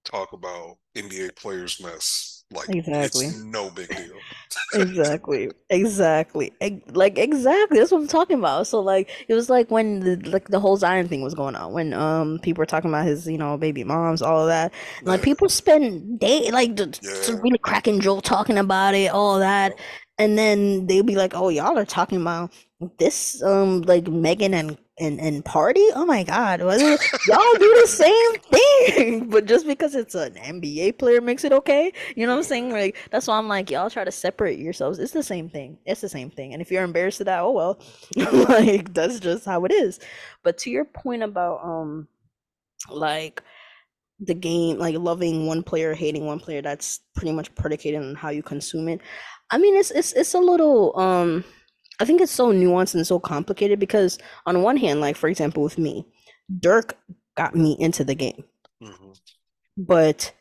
talk about NBA players' mess. Like exactly, it's no big deal. exactly, exactly, Ex- like exactly. That's what I'm talking about. So like, it was like when the like the whole Zion thing was going on, when um people were talking about his you know baby moms, all of that. Like Yeah, people spend day like the, yeah. really cracking joke talking about it, all that, and then they'll be like, "Oh, y'all are talking about this um like Megan and and and party? Oh my god. Y'all do the same thing but just because it's an nba player makes it okay? You know what i'm saying? Like that's why i'm like y'all try to separate yourselves. It's the same thing. It's the same thing. And if you're embarrassed of that oh well. Like that's just how it is. But to your point about um like the game like loving one player hating one player that's pretty much predicated on how you consume it. I mean it's it's it's a little um i think it's so nuanced and so complicated because on one hand like for example with me dirk got me into the game. Hmm but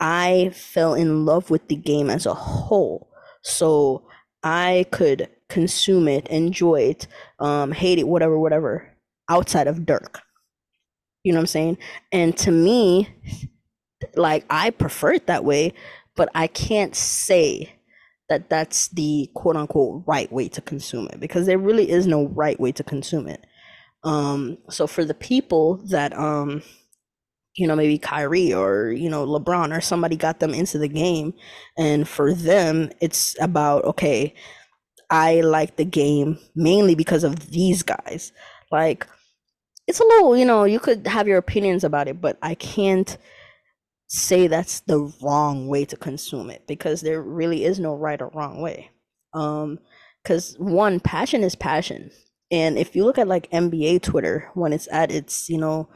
i fell in love with the game as a whole. So i could consume it enjoy it um hate it whatever whatever outside of dirk. You know what i'm saying? And to me like I prefer it that way, but I can't say that that's the quote unquote right way to consume it because there really is no right way to consume it. Um, so for the people that um, you know, maybe Kyrie or you know LeBron or somebody got them into the game, and for them, it's about okay, I like the game mainly because of these guys. Like, it's a little, you know, you could have your opinions about it, but I can't say that's the wrong way to consume it because there really is no right or wrong way. Um, because one, passion is passion. And if you look at like NBA Twitter when it's at its, you know,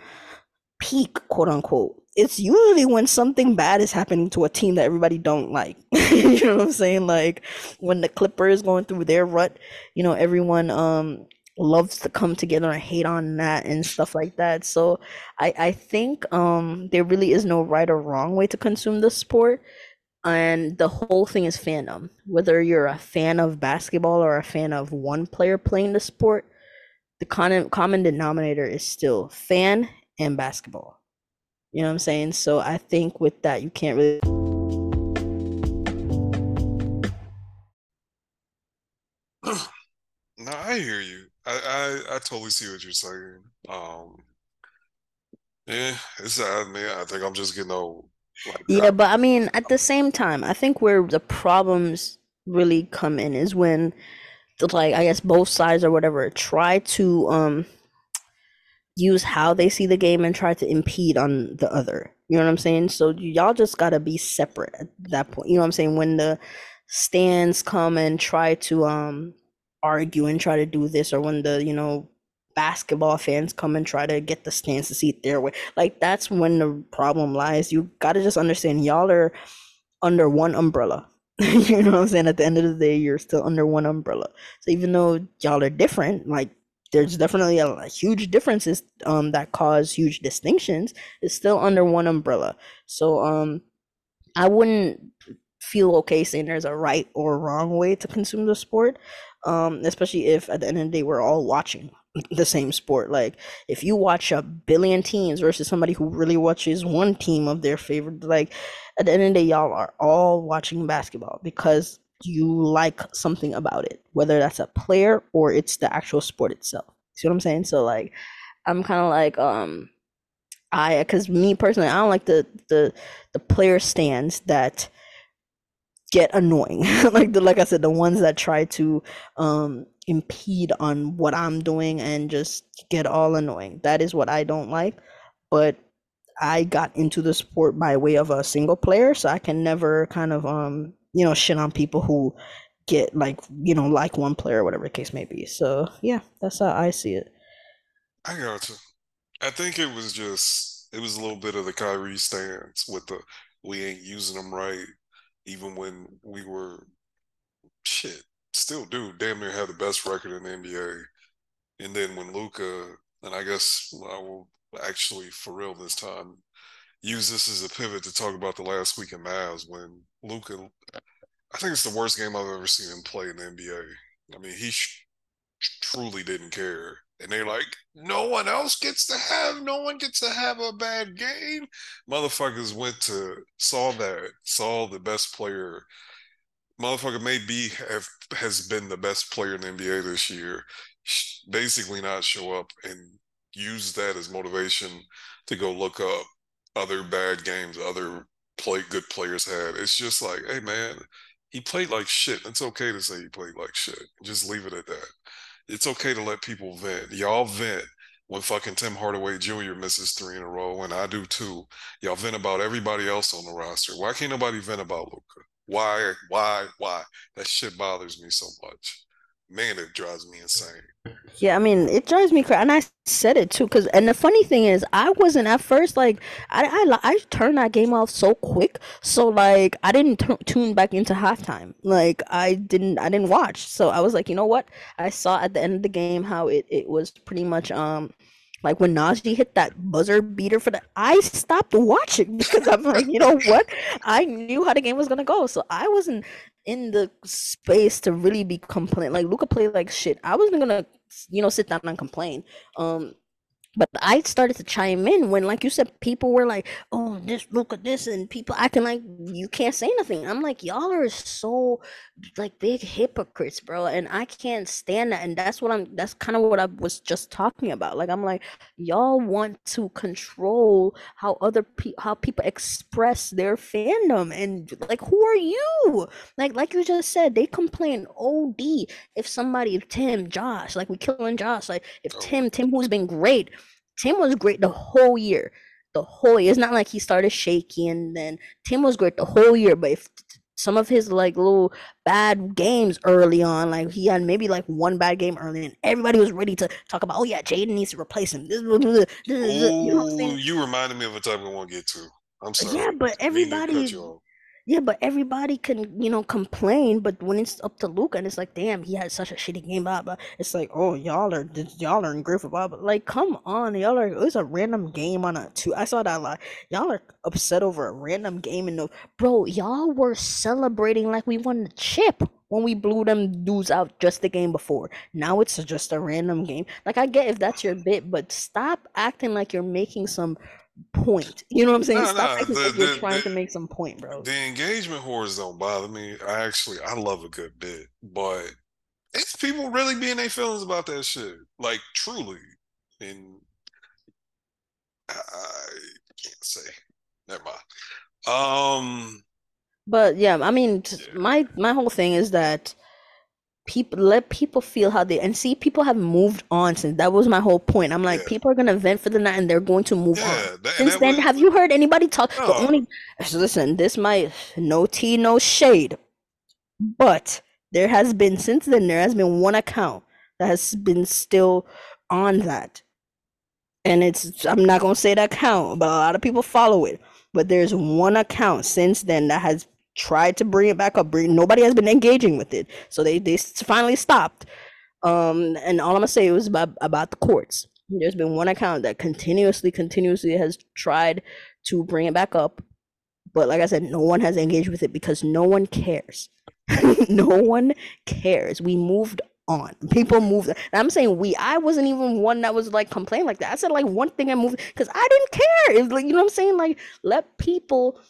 peak, quote unquote, it's usually when something bad is happening to a team that everybody don't like. you know what I'm saying? Like when the Clippers going through their rut, you know, everyone um loves to come together and hate on that and stuff like that. So I I think um there really is no right or wrong way to consume the sport. And the whole thing is fandom. Whether you're a fan of basketball or a fan of one player playing the sport, the common common denominator is still fan and basketball. You know what I'm saying? So I think with that you can't really no, I hear you. I, I I totally see what you're saying. Um, yeah, it's sad, man. I think I'm just getting old. Like, I, Yeah, but I mean, at the same time, I think where the problems really come in is when, the, like, I guess both sides or whatever try to um use how they see the game and try to impede on the other. You know what I'm saying? So y'all just gotta be separate at that point. You know what I'm saying? When the stands come and try to um argue and try to do this, or when the you know basketball fans come and try to get the stands to see their way, like that's when the problem lies. You gotta just understand y'all are under one umbrella. you know what I'm saying? At the end of the day, you're still under one umbrella. So even though y'all are different, like there's definitely a, a huge differences um that cause huge distinctions. It's still under one umbrella. So um I wouldn't feel okay saying there's a right or wrong way to consume the sport. Um, especially if at the end of the day we're all watching the same sport. Like if you watch a billion teams versus somebody who really watches one team of their favorite, like at the end of the day, y'all are all watching basketball because you like something about it, whether that's a player or it's the actual sport itself. See what I'm saying? So like I'm kind of like um I because me personally, I don't like the the the player stands that get annoying. like the like I said, the ones that try to um impede on what I'm doing and just get all annoying. That is what I don't like. But I got into the sport by way of a single player, so I can never kind of um you know shit on people who get like you know like one player or whatever the case may be. So yeah, that's how I see it. I got you. I think it was just it was a little bit of the Kyrie stance with the we ain't using them right, even when we were shit still do damn near have the best record in the NBA. And then when Luka, and I guess I will actually for real this time use this as a pivot to talk about the last week in Mavs when Luka, I think it's the worst game I've ever seen him play in the NBA. I mean, he sh- truly didn't care. And they're like, no one else gets to have, no one gets to have a bad game. Motherfuckers went to saw that, saw the best player. Motherfucker may be have has been the best player in the NBA this year. Basically, not show up and use that as motivation to go look up other bad games other play good players had. It's just like, hey man, he played like shit. It's okay to say he played like shit. Just leave it at that. It's okay to let people vent. Y'all vent when fucking Tim Hardaway Jr. misses three in a row, and I do too. Y'all vent about everybody else on the roster. Why can't nobody vent about Luka? Why, why, why? That shit bothers me so much. Man, it drives me insane. Yeah, I mean, it drives me crazy, and I said it too. Cause, and the funny thing is, I wasn't at first like I I I turned that game off so quick, so like I didn't tu- tune back into halftime. Like I didn't I didn't watch. So I was like, you know what? I saw at the end of the game how it it was pretty much um like when Naji hit that buzzer beater for the, I stopped watching because I'm like, you know what? I knew how the game was gonna go, so I wasn't in the space to really be complaining. Like Luka played like shit. I wasn't gonna, you know, sit down and complain. Um, But I started to chime in when, like you said, people were like, "Oh, this look at this," and people acting like you can't say nothing. I'm like, y'all are so like big hypocrites, bro, and I can't stand that. And that's what I'm. That's kind of what I was just talking about. Like, I'm like, y'all want to control how other people, how people express their fandom, and like, who are you? Like, like you just said, they complain OD if somebody, if Tim, Josh, like we killing Josh, like if Oh, Tim, Tim, who's been great Tim was great the whole year. The whole year. It's not like he started shaky and then Tim was great the whole year. But if some of his like little bad games early on, like he had maybe like one bad game early, and everybody was ready to talk about, oh yeah, Jaden needs to replace him. You know what I'm Ooh, saying? you reminded me of a topic I want to get to. I'm sorry. Yeah, but I mean to cut everybody you. Yeah, but everybody can, you know, complain, but when it's up to Luka and it's like, damn, he had such a shitty game, blah, blah. It's like, oh, y'all are, y'all are in grief, blah, blah. Like, come on, y'all are, it was a random game on a two. I saw that a lot. Y'all are upset over a random game and no, bro, y'all were celebrating like we won the chip when we blew them dudes out just the game before. Now it's just a random game. Like, I get if that's your bit, but stop acting like you're making some point. You know what I'm saying? No, Stop no, acting the, like you're the trying to make some point, bro. the engagement whores don't bother me. I actually I love a good bit, but it's people really being their feelings about that shit. Like truly. And I, I can't say. Never mind. Um But yeah, I mean, yeah. my my whole thing is that people let people feel how they and see people have moved on since that was my whole point. I'm like, Yeah. people are gonna vent for the night and they're going to move on. That, Since that then, was have you heard anybody talk? The only listen, this might no tea, no shade, but there has been since then there has been one account that has been still on that and it's I'm not gonna say that account, but a lot of people follow it. But there's one account since then that has tried to bring it back up. Nobody has been engaging with it, so they they finally stopped. Um, and all I'm gonna say was about about the courts. There's been one account that continuously, continuously has tried to bring it back up, but like I said, no one has engaged with it because no one cares. no one cares. We moved on. People moved. I'm saying we. I wasn't even one that was like complaining like that. I said like one thing I moved because I didn't care. It's like you know what I'm saying. Like let people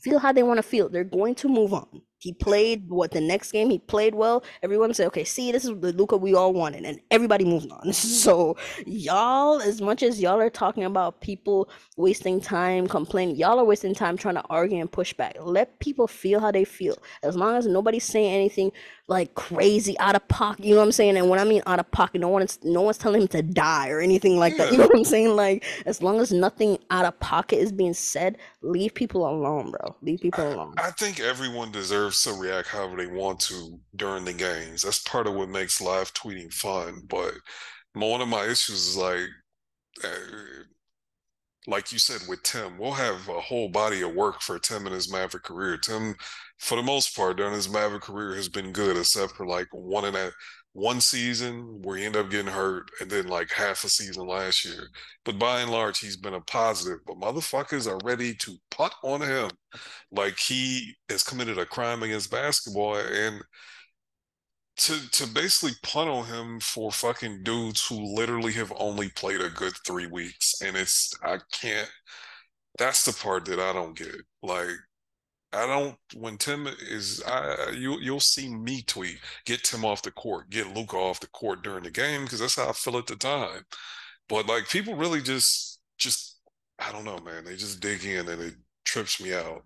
feel how they want to feel. They're going to move on. He played what the next game he played well. Everyone said, "Okay, see, this is the Luka we all wanted," and everybody moved on. So y'all, as much as y'all are talking about people wasting time complaining, y'all are wasting time trying to argue and push back. Let people feel how they feel. As long as nobody's saying anything like crazy out of pocket, you know what I'm saying? And when I mean out of pocket, no one's no one's telling him to die or anything like that. You know what I'm saying? Like as long as nothing out of pocket is being said, leave people alone, bro. Leave people alone. I think everyone deserves to react however they want to during the games. That's part of what makes live tweeting fun. But one of my issues is like, uh, like you said with Tim, we'll have a whole body of work for Tim in his Maverick career. Tim, for the most part, during his Maverick career, has been good, except for like one and a one season where he ended up getting hurt, and then like half a season last year. But by and large, he's been a positive. But motherfuckers are ready to punt on him like he has committed a crime against basketball and to to basically punt on him for fucking dudes who literally have only played a good three weeks and it's i can't that's the part that i don't get. Like i don't when tim is i you you'll see me tweet get tim off the court get luka off the court during the game because that's how i feel at the time. But like people really just just i don't know man they just dig in and it trips me out.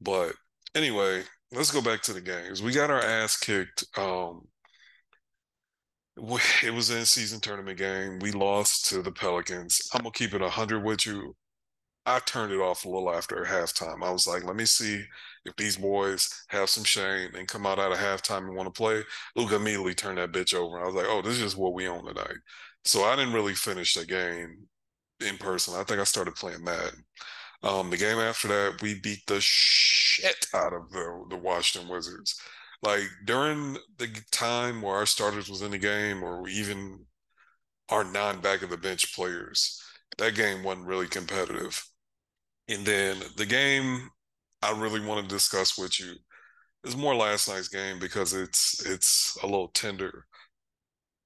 But anyway, let's go back to the games. We got our ass kicked. Um, it was in season tournament game. We lost to the Pelicans. I'm gonna keep it hundred with you. I turned it off a little after halftime. I was like, let me see if these boys have some shame and come out at a halftime and want to play. Luka immediately turned that bitch over. I was like, oh, this is what we own tonight. So I didn't really finish the game in person. I think I started playing Madden. Um, the game after that, we beat the shit out of the the Washington Wizards. Like during the time where our starters was in the game, or even our non-back of the bench players, that game wasn't really competitive. And then the game I really want to discuss with you is more last night's game because it's it's a little tender.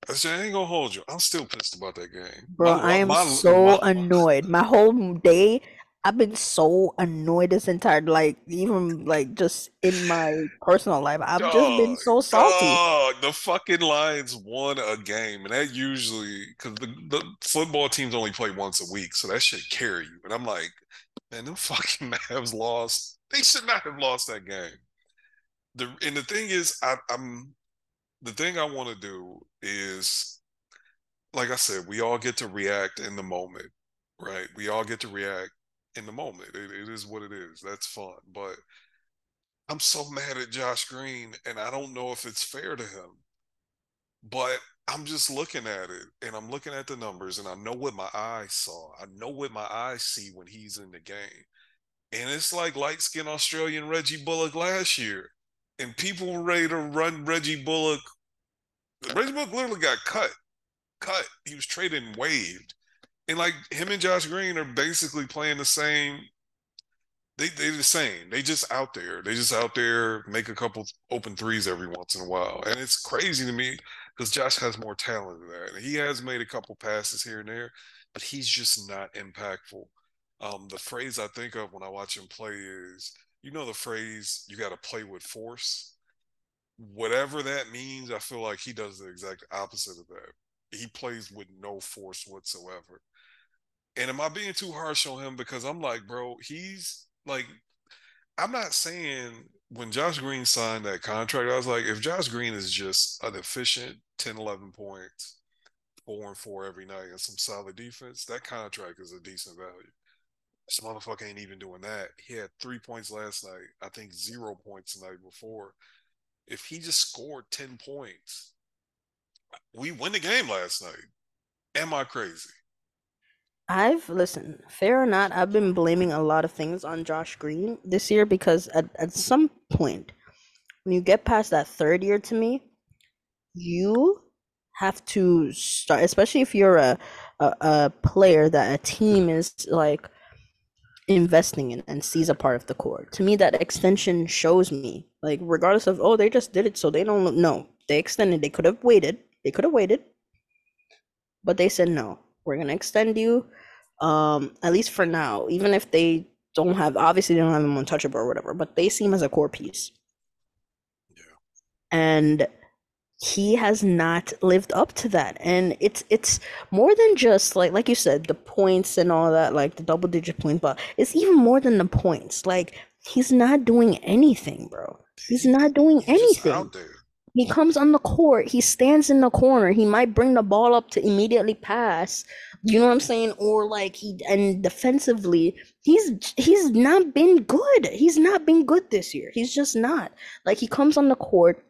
I said, I ain't gonna hold you. I'm still pissed about that game. Bro, My, I am my, so my, annoyed. My whole day, I've been so annoyed this entire like even like just in my personal life. I've just been so salty. dog, the fucking Lions won a game, and that usually because the, the football teams only play once a week, so that should carry you. And I'm like, man, them fucking Mavs lost. They should not have lost that game. The and the thing is, I, I'm the thing I want to do is, like I said, we all get to react in the moment, right? We all get to react in the moment. It, it is what it is. That's fun. But I'm so mad at Josh Green, and I don't know if it's fair to him. But I'm just looking at it, and I'm looking at the numbers, and I know what my eyes saw. I know what my eyes see when he's in the game. And it's like light skinned Australian Reggie Bullock last year. And people were ready to run Reggie Bullock. Reggie Bullock literally got cut. Cut. He was traded and waived. And like him and Josh Green are basically playing the same. They they're the same. They just out there. They just out there make a couple open threes every once in a while. And it's crazy to me because Josh has more talent than that. He has made a couple passes here and there, but he's just not impactful. Um, the phrase I think of when I watch him play is, you know, the phrase "you got to play with force." Whatever that means, I feel like he does the exact opposite of that. He plays with no force whatsoever. And am I being too harsh on him? Because I'm like, bro, he's like, I'm not saying when Josh Green signed that contract, I was like, if Josh Green is just an efficient 10, 11 points, four and four every night, and some solid defense, that contract is a decent value. This motherfucker ain't even doing that. He had three points last night. I think zero points the night before. If he just scored 10 points, we win the game last night. Am I crazy? I've listen, fair or not, I've been blaming a lot of things on Josh Green this year because at, at some point, when you get past that third year to me, you have to start, especially if you're a, a, a player that a team is like investing in and sees a part of the core. To me, that extension shows me, like, regardless of, oh, they just did it, so they don't know. They extended. They could have waited. They could have waited. But they said, no, we're going to extend you, um, at least for now. Even if they don't have, obviously, they don't have him untouchable or whatever, but they see him as a core piece. Yeah. And he has not lived up to that and it's it's more than just like like you said the points and all that like the double digit point but it's even more than the points like he's not doing anything bro he's not doing He's anything out there. He comes on the court. He stands in the corner. He might bring the ball up to immediately pass. You know what i'm saying? Or like he and defensively he's he's not been good. He's not been good this year. He's just not. Like he comes on the court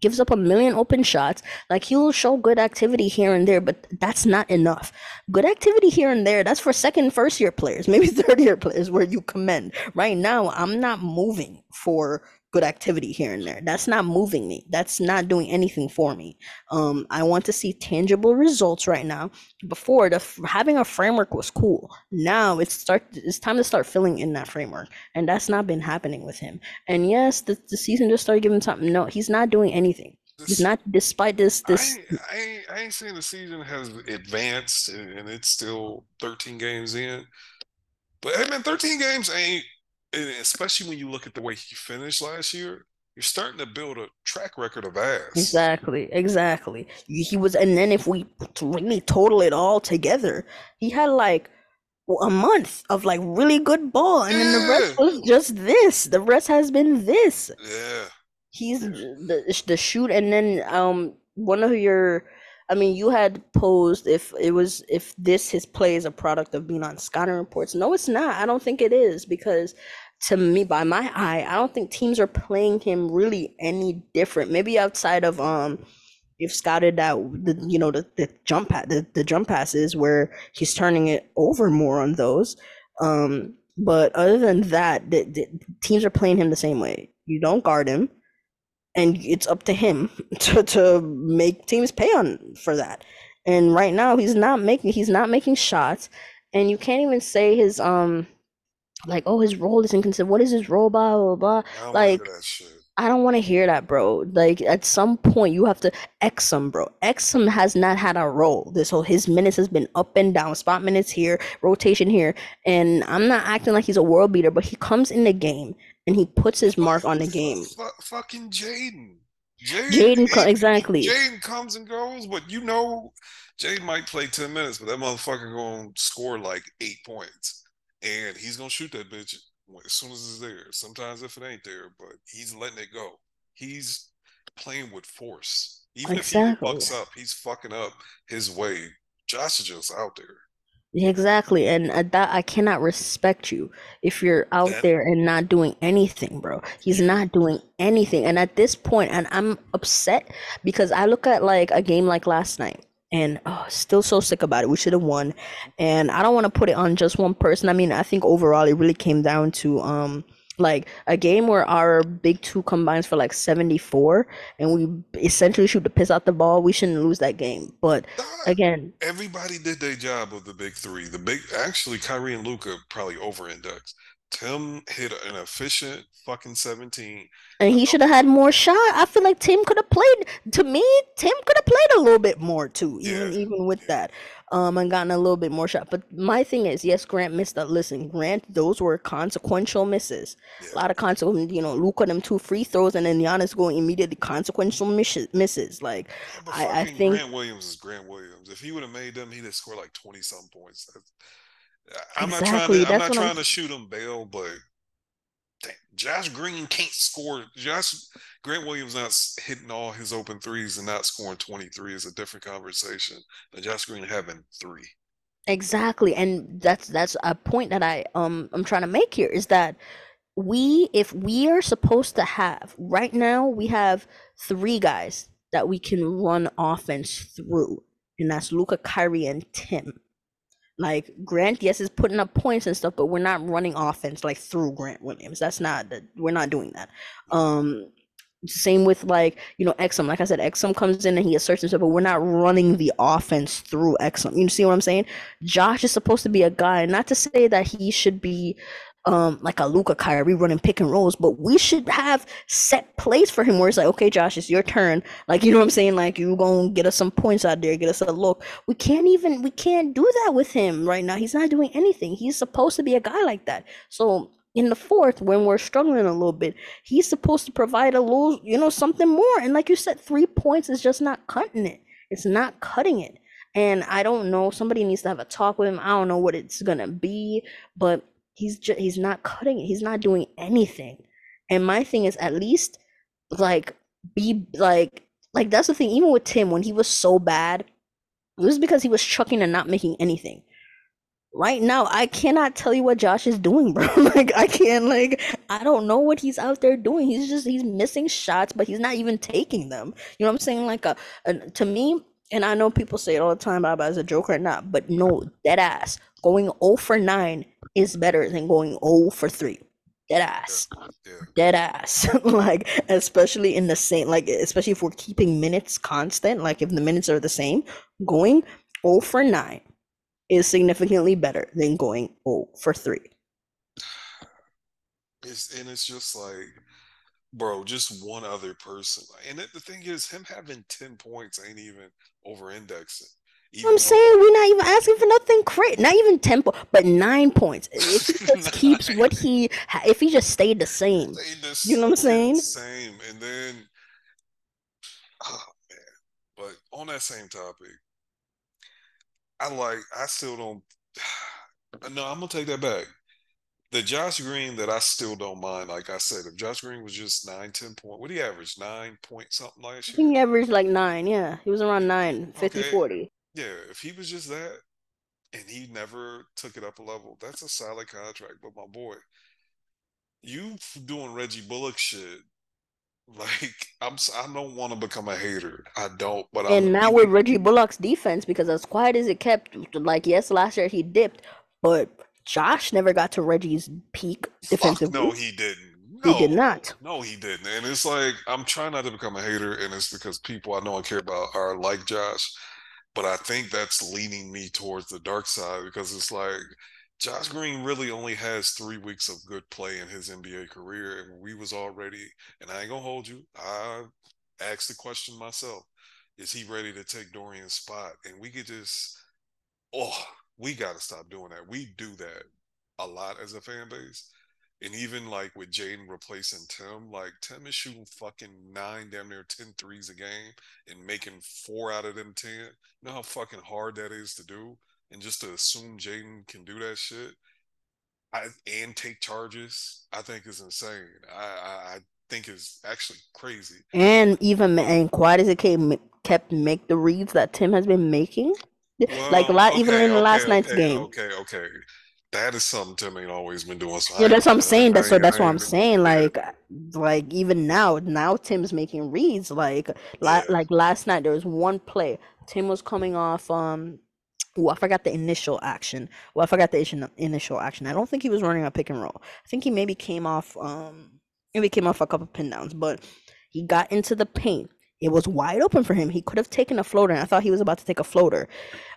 gives up a million open shots. Like he'll show good activity here and there, but that's not enough. Good activity here and there, that's for second, first year players, maybe third year players where you commend. Right now, I'm not moving for good activity here and there. That's not moving me. That's not doing anything for me. Um, I want to see tangible results right now. Before the f- having a framework was cool. Now it's start. It's time to start filling in that framework, and that's not been happening with him. And yes, the, the season just started giving something. No, he's not doing anything. He's not. Despite this, I, this ain't- I, ain't, I ain't saying the season has advanced and, and it's still 13 games in. But hey, man, 13 games ain't, especially when you look at the way he finished last year, you're starting to build a track record of ass. Exactly, exactly. He was, and then if we really total it all together, he had like a month of like really good ball, and then the rest was just this. The rest has been this. Yeah. He's the the shoot, and then um one of your, I mean, you had posed if it was if this his play is a product of being on scouting reports. No, it's not. I don't think it is because to me, by my eye, I don't think teams are playing him really any different. Maybe outside of um, you've scouted that the you know the, the jump pa- the, the jump passes where he's turning it over more on those. Um, but other than that, the, the teams are playing him the same way. You don't guard him, and it's up to him to to make teams pay on for that. And right now, he's not making he's not making shots, and you can't even say his um like oh his role is inconsistent. What is his role? Blah blah blah. I Like like that shit. I don't want to hear that, bro. Like at some point you have to Exum, bro. Exum has not had a role. This whole his minutes has been up and down, spot minutes here, rotation here, and I'm not acting like he's a world beater, but he comes in the game and he puts his mark on the game. fucking Jaden. Jaden, Jaden exactly. Jaden comes and goes, but you know, Jaden might play ten minutes, but that motherfucker gonna score like eight points, and he's gonna shoot that bitch as soon as it's there. Sometimes if it ain't there, but he's letting it go. He's playing with force. Even exactly. if he fucks up, he's fucking up his way. Josh is just out there. Exactly, and that I cannot respect you if you're out yeah. there and not doing anything, bro. He's not doing anything, and at this point, and I'm upset because I look at like a game like last night and oh, still so sick about it. We should have won, and I don't want to put it on just one person. I mean, I think overall it really came down to um like a game where our big two combines for like 74 and we essentially shoot the piss out the ball we shouldn't lose that game but again everybody did their job of the big three the big actually Kyrie and Luka probably over indexed Tim hit an efficient fucking 17. And he should have had more shot. I feel like Tim could have played to me, Tim could have played a little bit more too, even yeah. even with that. Um and gotten a little bit more shot. But my thing is, yes, Grant missed that. Listen, Grant, those were consequential misses. A lot of consequential, you know, Luka them two free throws and then Giannis going immediately consequential misses misses. Like yeah, I, I think Grant Williams is Grant Williams. If he would have made them, he'd have scored like 20 some points. That's, I'm exactly. not trying to. I'm not trying I'm... to shoot him bail, but Josh Green can't score. Josh Grant Williams not hitting all his open threes and not scoring 23 is a different conversation than Josh Green having three. Exactly, and that's that's a point that I um I'm trying to make here is that we if we are supposed to have right now we have three guys that we can run offense through, and that's Luka, Kyrie, and Tim like Grant, yes, is putting up points and stuff, but we're not running offense like through Grant Williams. That's not that we're not doing that. Um same with like, you know, Exum. Like I said, Exum comes in and he asserts himself, but we're not running the offense through Exum. You see what I'm saying? Josh is supposed to be a guy, not to say that he should be um like a Luka Kyrie running pick and rolls, but we should have set plays for him where it's like, okay, Josh, it's your turn. Like, you know what I'm saying? Like you gonna get us some points out there, get us a look. We can't even we can't do that with him right now. He's not doing anything. He's supposed to be a guy like that. So in the fourth, when we're struggling a little bit, he's supposed to provide a little, you know, something more. And like you said, three points is just not cutting it. It's not cutting it. And I don't know. Somebody needs to have a talk with him. I don't know what it's gonna be, but he's just he's not cutting it he's not doing anything. And my thing is at least like be like like that's the thing even with tim when he was so bad it was because he was chucking and not making anything. Right now i cannot tell you what josh is doing bro. Like i can't like i don't know what he's out there doing. He's just he's missing shots but he's not even taking them. You know what i'm saying? Like uh, a, a to me and i know people say it all the time about as a joke or not but no dead ass. Going 0 for 9 is better than going 0 for 3 dead ass. Yeah. dead ass. Like especially in the same like especially if we're keeping minutes constant like if the minutes are the same going 0 for 9 is significantly better than going 0 for 3 it's and it's just like bro just one other person and it, the thing is him having 10 points ain't even over indexing I'm saying we're not even asking for nothing crazy, not even tempo, but nine points. If he just keeps what he, if he just stayed the same, stayed the you know what I'm saying? Same, and then, oh man. But on that same topic, I like. I still don't. No, I'm gonna take that back. The Josh Green that I still don't mind. Like I said, if Josh Green was just nine, ten point, what he average? Nine point something last year. He averaged like nine. Yeah, he was around nine, 50, okay. 40. Yeah, if he was just that and he never took it up a level, that's a solid contract. But my boy, you doing Reggie Bullock shit. Like I'm, I don't want to become a hater. I don't. But and I'm, now with Reggie Bullock's defense, because as quiet as it kept, like yes, last year he dipped, but Josh never got to Reggie's peak defensively. no, he didn't. No, he did not. No, he didn't. And it's like I'm trying not to become a hater, and it's because people I know and care about are like Josh but I think that's leaning me towards the dark side because it's like Josh Green really only has three weeks of good play in his NBA career, and we was already. And I ain't gonna hold you. I asked the question myself: Is he ready to take Dorian's spot? And we could just, oh, we got to stop doing that. We do that a lot as a fan base. And even like with Jaden replacing Tim, like Tim is shooting fucking nine, damn near 10 threes a game and making four out of them 10. You know how fucking hard that is to do? And just to assume Jaden can do that shit I, and take charges, I think is insane. I, I, I think is actually crazy. And even and quiet as it came, kept make the reads that Tim has been making. Well, like a lot, okay, even in the okay, last okay, night's game. Okay, okay that is something Tim ain't always been doing. So yeah, that's what I'm saying. That's what that's what I'm saying. Like, like even now, now Tim's making reads. Like, yeah. like last night there was one play. Tim was coming off. Um, well, I forgot the initial action. Well, I forgot the initial action. I don't think he was running a pick and roll. I think he maybe came off. Um, maybe came off a couple pin downs, but he got into the paint. It was wide open for him. He could have taken a floater. And I thought he was about to take a floater.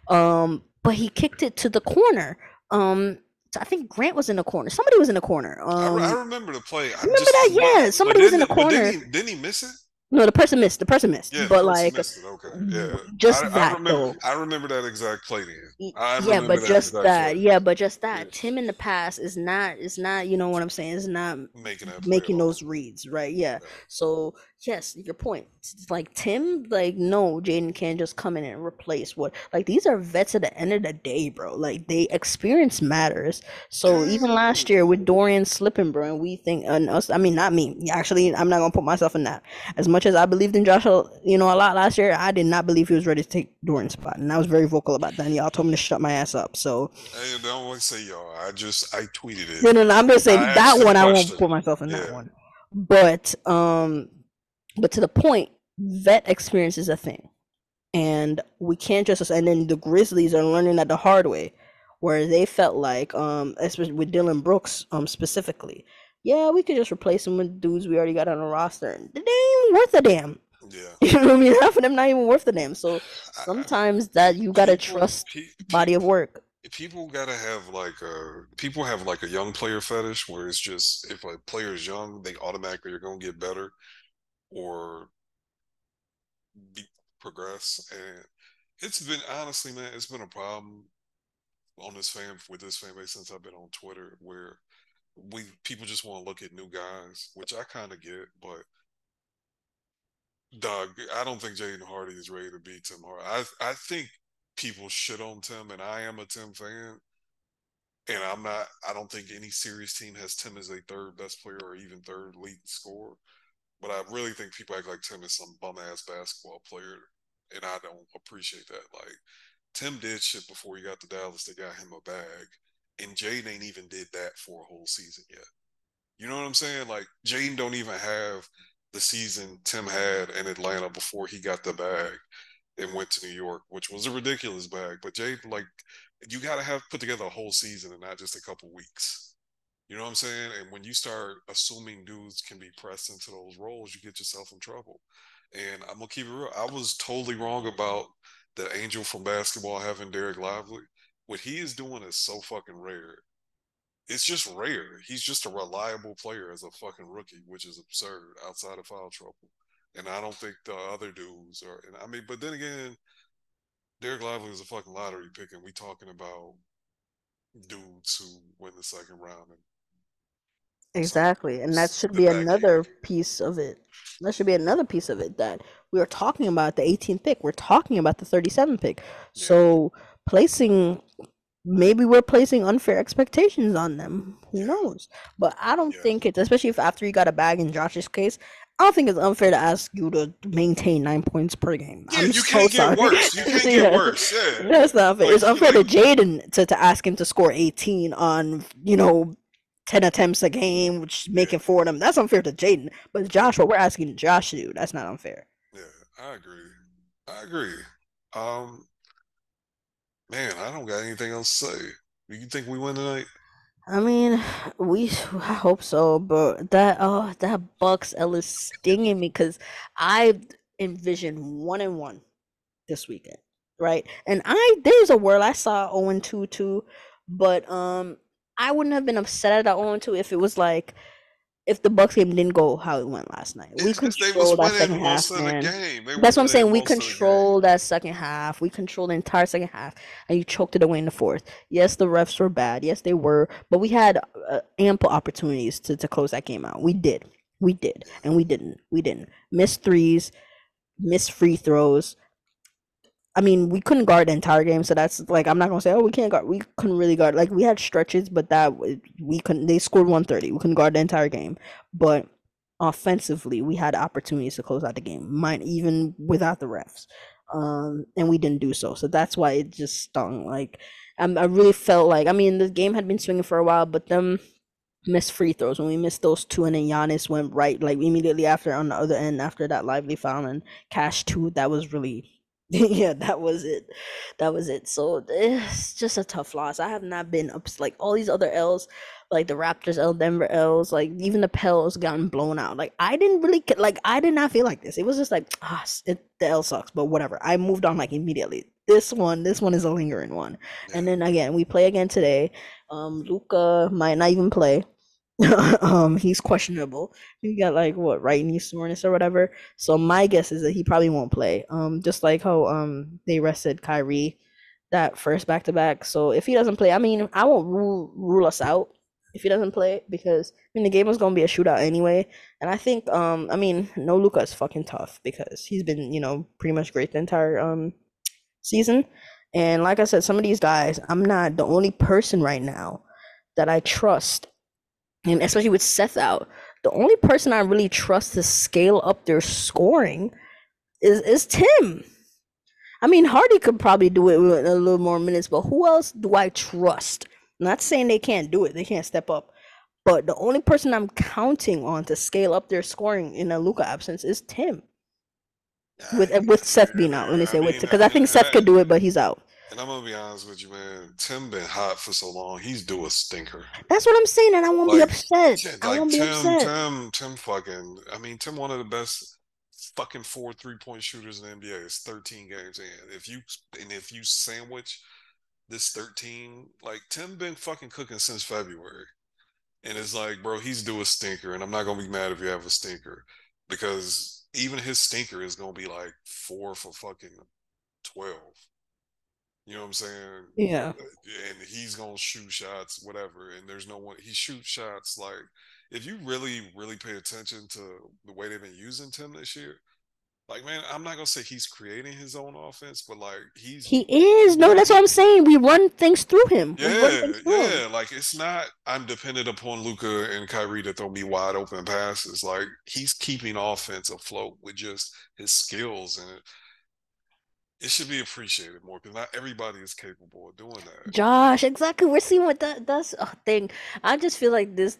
Um, but he kicked it to the corner. Um, I think Grant was in the corner. Somebody was in the corner. Um, I, I, remember the play. I remember that? Yeah, somebody was in the corner. Didn't he, didn't he miss it? No, the person missed. The person missed. Yeah, but like, okay, yeah, just I, that I remember, though. I remember that exact play then. yeah, but just that. Yeah, but just that. Tim in the past is not is not. You know what I'm saying? Is not making making those reads, right? Yeah. yeah. So yes, your point. It's like Tim, like no, Jaden can't just come in and replace what. Like these are vets at the end of the day, bro. Like they experience matters. So even last year with Dorian slipping, bro, and we think and us. I mean, not me. Actually, I'm not gonna put myself in that. As much as I believed in Joshua, you know, a lot last year, I did not believe he was ready to take Dorian's spot, and I was very vocal about that. And y'all told me to shut my ass up. So hey, don't want to say y'all. I just I tweeted it. No, no, no. I'm gonna say I that one. I won't put myself in yeah. that one. But um but to the point, vet experience is a thing. And we can't just and then the Grizzlies are learning that the hard way, where they felt like, um, especially with Dillon Brooks, um, specifically, yeah, we could just replace him with dudes we already got on the roster. They ain't even worth a damn. Yeah. You know what I mean? Half of them not even worth a damn. So sometimes that you gotta people, trust pe- body of work. People gotta have like a people have like a young player fetish where it's just if a player is young, they automatically are gonna get better or be, progress. And it's been honestly, man, it's been a problem on this fan with this fan base since I've been on Twitter, where we people just want to look at new guys, which I kind of get, but. Doug, I don't think Jaden Hardy is ready to beat Tim Hardy. I I think people shit on Tim, and I am a Tim fan. And I'm not. I don't think any serious team has Tim as a third best player or even third lead scorer. But I really think people act like Tim is some bum ass basketball player, and I don't appreciate that. Like Tim did shit before he got to Dallas. They got him a bag, and Jaden ain't even did that for a whole season yet. You know what I'm saying? Like Jaden don't even have the season Tim had in Atlanta before he got the bag and went to New York, which was a ridiculous bag. But Jaden, like, you got to have put together a whole season and not just a couple weeks. You know what I'm saying? And when you start assuming dudes can be pressed into those roles, you get yourself in trouble. And I'm gonna keep it real. I was totally wrong about the angel from basketball having Dereck Lively. What he is doing is so fucking rare. It's just rare. He's just a reliable player as a fucking rookie, which is absurd outside of foul trouble. And I don't think the other dudes are. And I mean, but then again, Dereck Lively is a fucking lottery pick, and we talking about dudes who win the second round and Exactly. And that should be another piece of it. That should be another piece of it that we are talking about the 18th pick. We're talking about the 37th pick. So placing maybe we're placing unfair expectations on them. Who knows? But I don't yeah. think it's especially if after you got a bag in Josh's case, I don't think it's unfair to ask you to maintain nine points per game. Yeah, I'm you can't get worse. You can't yeah. get worse. Yeah. That's not fair. Like, it's unfair like, to Jaden to, to ask him to score 18 on, you know, 10 attempts a game, which making four of them. That's unfair to Jaden. But Joshua, we're asking Josh to do, that's not unfair. Yeah, I agree. I agree. Um, man, I don't got anything else to say. Do you think we win tonight? I mean, we I hope so, but that oh that Bucks Ellis stinging me because I envision one and one this weekend, right? And I there's a world I saw 0 and 2 too, But um, I wouldn't have been upset at that one too if it was like if the Bucks game didn't go how it went last night. We controlled that second half. That's what I'm saying. We controlled that second half. We controlled the entire second half, and you choked it away in the fourth. Yes, the refs were bad. Yes, they were, but we had uh, ample opportunities to to close that game out. We did. We did, and we didn't. We didn't miss threes, miss free throws. I mean, we couldn't guard the entire game, so that's like I'm not gonna say, oh, we can't guard. We couldn't really guard. Like we had stretches, but that we couldn't. They scored 130. We couldn't guard the entire game, but offensively, we had opportunities to close out the game, mine even without the refs, um, and we didn't do so. So that's why it just stung. Like I'm, I really felt like I mean the game had been swinging for a while, but them missed free throws when we missed those two, and then Giannis went right like immediately after on the other end after that lively foul and cash two. That was really yeah, that was it. That was it. So it's just a tough loss. I have not been up like all these other L's, like the Raptors L, Denver L's, like even the Pels gotten blown out. Like I didn't really like I did not feel like this. It was just like ah, it, the L sucks, but whatever. I moved on like immediately. This one, this one is a lingering one. And then again, we play again today. Um, Luka might not even play. um, he's questionable. He got like what right knee soreness or whatever. So my guess is that he probably won't play. Um, just like how um they rested Kyrie that first back to back. So if he doesn't play, I mean, I won't rule rule us out if he doesn't play because I mean the game was gonna be a shootout anyway. And I think um I mean no Luka is fucking tough because he's been you know pretty much great the entire um season. And like I said, some of these guys, I'm not the only person right now that I trust and especially with Seth out, the only person I really trust to scale up their scoring is is Tim. I mean, Hardy could probably do it with a little more minutes, but who else do I trust? I'm not saying they can't do it; they can't step up. But the only person I'm counting on to scale up their scoring in a Luka absence is Tim. With with Seth being out, let me say with because I think Seth could do it, but he's out. And I'm gonna be honest with you, man. Tim been hot for so long. He's due a stinker. That's what I'm saying, and I won't like, be upset. Tim, I won't Tim, be upset. Tim, Tim, fucking. I mean, Tim, one of the best fucking four three point shooters in the NBA. It's 13 games in. If you and if you sandwich this 13, like Tim been fucking cooking since February, and it's like, bro, he's due a stinker, and I'm not gonna be mad if you have a stinker because even his stinker is gonna be like four for fucking 12. You know what I'm saying? Yeah. Uh, and he's gonna shoot shots, whatever. And there's no one. He shoots shots like if you really, really pay attention to the way they've been using Tim this year. Like man, I'm not gonna say he's creating his own offense, but like he's he is. No, that's what I'm saying. We run things through him. Yeah, through yeah. Him. Like it's not. I'm dependent upon Luka and Kyrie to throw me wide open passes. Like he's keeping offense afloat with just his skills and it should be appreciated more because not everybody is capable of doing that. Josh, exactly. We're seeing what that that's a thing. I just feel like this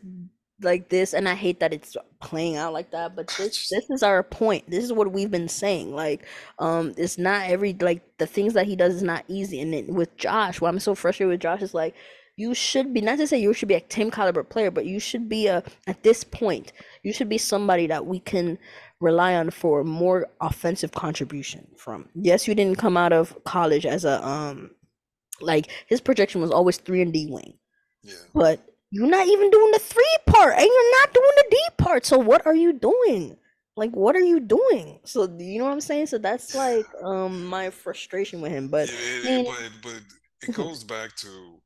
like this and I hate that it's playing out like that, but this this is our point. This is what we've been saying. Like, um, it's not every like the things that he does is not easy. And then with Josh, why I'm so frustrated with Josh is like you should be not to say you should be a Tim caliber player, but you should be a at this point, you should be somebody that we can rely on for more offensive contribution from. Yes, you didn't come out of college as a um like his projection was always 3 and D wing. Yeah. But you're not even doing the 3 part and you're not doing the D part. So what are you doing? Like what are you doing? So you know what I'm saying? So that's like um my frustration with him. But yeah, it, but, but it goes back to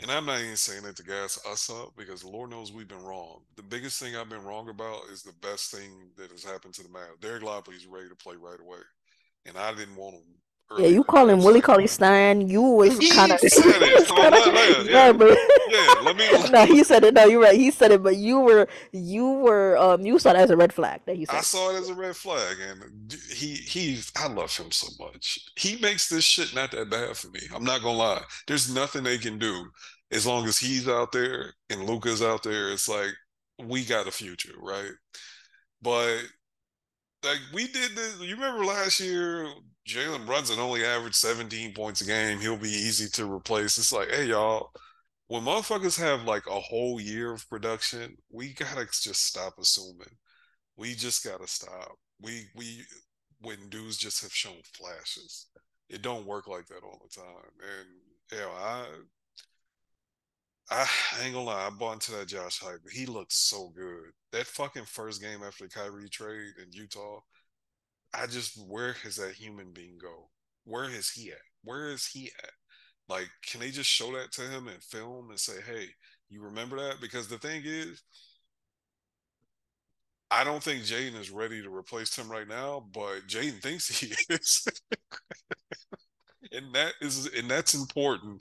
and I'm not even saying that to gas us up because the Lord knows we've been wrong. The biggest thing I've been wrong about is the best thing that has happened to the Mavs. Dereck Lively is ready to play right away, and I didn't want him yeah, you call him Willie Cauley Stein. You was kind of yeah, but yeah, let me. no, he said it. No, you're right. He said it, but you were you were um you saw it as a red flag that he said. I saw it as a red flag, and he he I love him so much. He makes this shit not that bad for me. I'm not gonna lie. There's nothing they can do as long as he's out there and Luka's out there. It's like we got a future, right? But like we did this. You remember last year, Jalen Brunson only averaged 17 points a game. He'll be easy to replace. It's like, hey y'all, when motherfuckers have like a whole year of production, we gotta just stop assuming. We just gotta stop. We we when dudes just have shown flashes. It don't work like that all the time. And you I I, I ain't gonna lie, I bought into that Josh hype. He looked so good. That fucking first game after the Kyrie trade in Utah, I just where has that human being go? Where is he at? Where is he at? Like, can they just show that to him and film and say, hey, you remember that? Because the thing is, I don't think Jaden is ready to replace him right now, but Jaden thinks he is. and that is and that's important.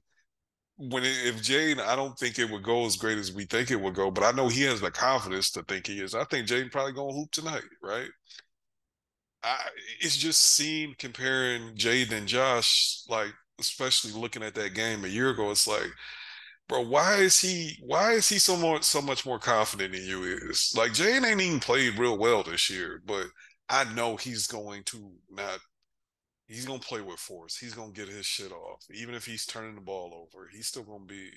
When it, if Jaden, I don't think it would go as great as we think it would go, but I know he has the confidence to think he is. I think Jaden probably gonna hoop tonight, right? I, it's just seen comparing Jaden and Josh, like especially looking at that game a year ago. It's like bro, why is he why is he so much so much more confident than you is? Like Jane ain't even played real well this year, but I know he's going to not he's gonna play with force. He's gonna get his shit off. Even if he's turning the ball over, he's still gonna be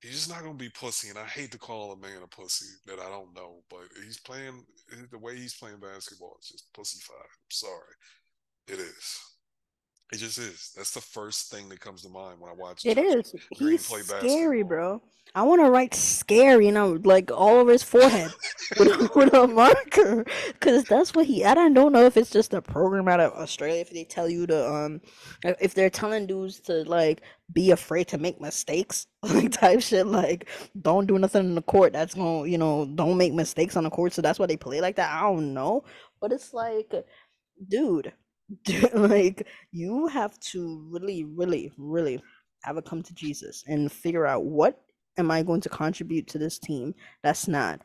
he's just not gonna be pussy. And I hate to call a man a pussy that I don't know, but he's playing the way he's playing basketball is just pussyfied. I'm sorry. It is. It just is. That's the first thing that comes to mind when I watch It Josh is. Green He's play scary, basketball. bro. I want to write scary, you know, like all over his forehead with, a- with a marker, because that's what he. I don't know if it's just a program out of Australia. If they tell you to, um, if if they're telling dudes to like be afraid to make mistakes, like type shit, like don't do nothing in the court. That's gonna, you know, don't make mistakes on the court. So that's why they play like that. I don't know, but it's like, dude, like you have to really, really, really have a come to Jesus and figure out what am I going to contribute to this team that's not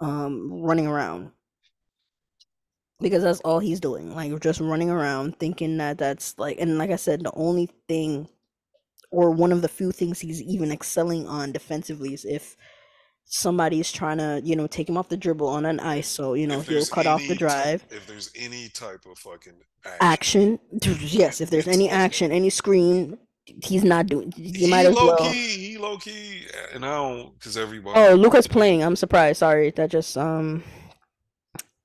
um running around. Because that's all he's doing like just running around thinking that that's like and like I said the only thing or one of the few things he's even excelling on defensively is if somebody's trying to you know take him off the dribble on an ice so you know if he'll cut off the drive. if there's any type of fucking action, action? Yes if there's any action any screen he's not doing you might He as low well. key, he low key, and I don't because everybody oh luka's playing. I'm surprised. Sorry that just um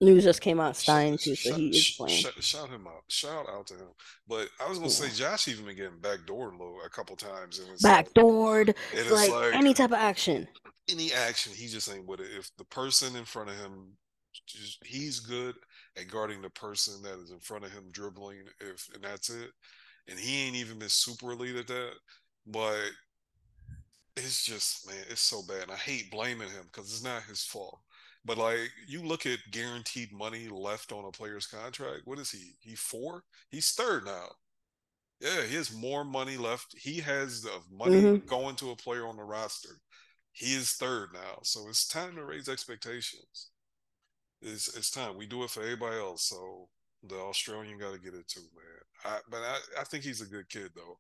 news just came out stein too so he is playing sh- shout him out, shout out to him. But I was gonna say yeah Josh even been getting backdoored low a couple times, and it's like, backdoored and it's like like any type of action any action, he just ain't with it. If the person in front of him, just, he's good at guarding the person that is in front of him dribbling. If and that's it, and he ain't even been super elite at that. But it's just man, it's so bad. And I hate blaming him because it's not his fault. But like you look at guaranteed money left on a player's contract. What is he? He four? He's third now. Yeah, he has more money left. He has the money hmm going to a player on the roster. He is third now. So it's time to raise expectations. It's it's time. We do it for everybody else. So the Australian got to get it too, man. I, but I, I think he's a good kid though.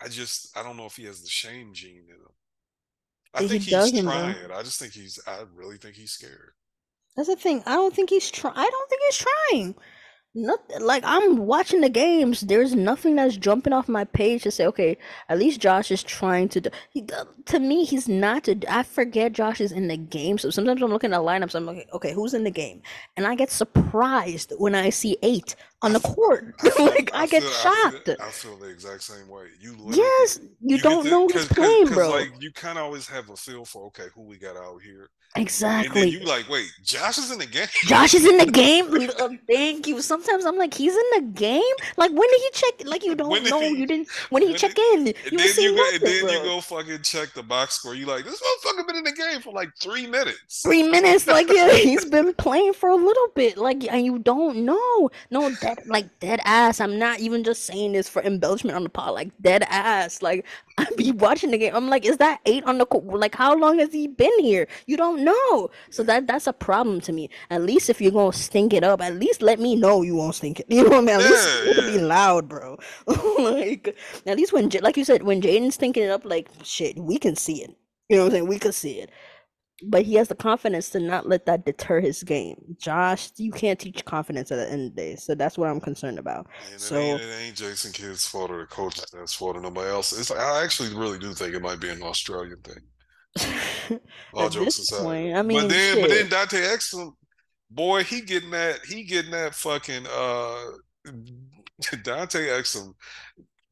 I just I don't know if he has the shame gene in him. I he think he's doesn't trying. I just think he's. I really think he's scared. That's the thing i don't think he's trying i don't think he's trying Nothing like I'm watching the games. There's nothing that's jumping off my page to say, okay, at least Josh is trying to do. He, to me, he's not. To, I forget Josh is in the game. So sometimes I'm looking at lineups. I'm like, okay, who's in the game? And I get surprised when I see eight on the court. Like I I get feel I feel shocked. I feel the exact same way. You Yes, you you don't know who's playing, bro. like you kind of always have a feel for okay who we got out here, and then you like wait Josh is in the game. Josh is in the game. Uh, thank you. Sometimes I'm like, he's in the game. Like, when did he check? Like, you don't know. he You didn't. When did he when did check in? You then you go and nothing, then you go fucking check the box score. You like this motherfucker been in the game for like three minutes. Three minutes, like yeah, he's been playing for a little bit, like and you don't know, no, that like dead ass. I'm not even just saying this for embellishment on the pod, like dead ass. Like I be watching the game, I'm like, is that eight on the court? Like how long has he been here? You don't know, so that that's a problem to me. At least if you're gonna stink it up, at least let me know you won't stink it. You know what I mean? At least Yeah, be loud, bro. like at least when, like you said, when Jaden's thinking it up, like shit, we can see it. You know what I'm saying? We could see it but he has the confidence to not let that deter his game. Josh, you can't teach confidence at the end of the day. So that's what I'm concerned about. And it ain't So it ain't Jason Kidd's fault or the coach's that's fault or nobody else. It's like I actually really do think it might be an Australian thing. All at jokes this aside. point, I mean, But then but then. Dante Exum, boy, he getting that he getting that fucking uh Dante Exum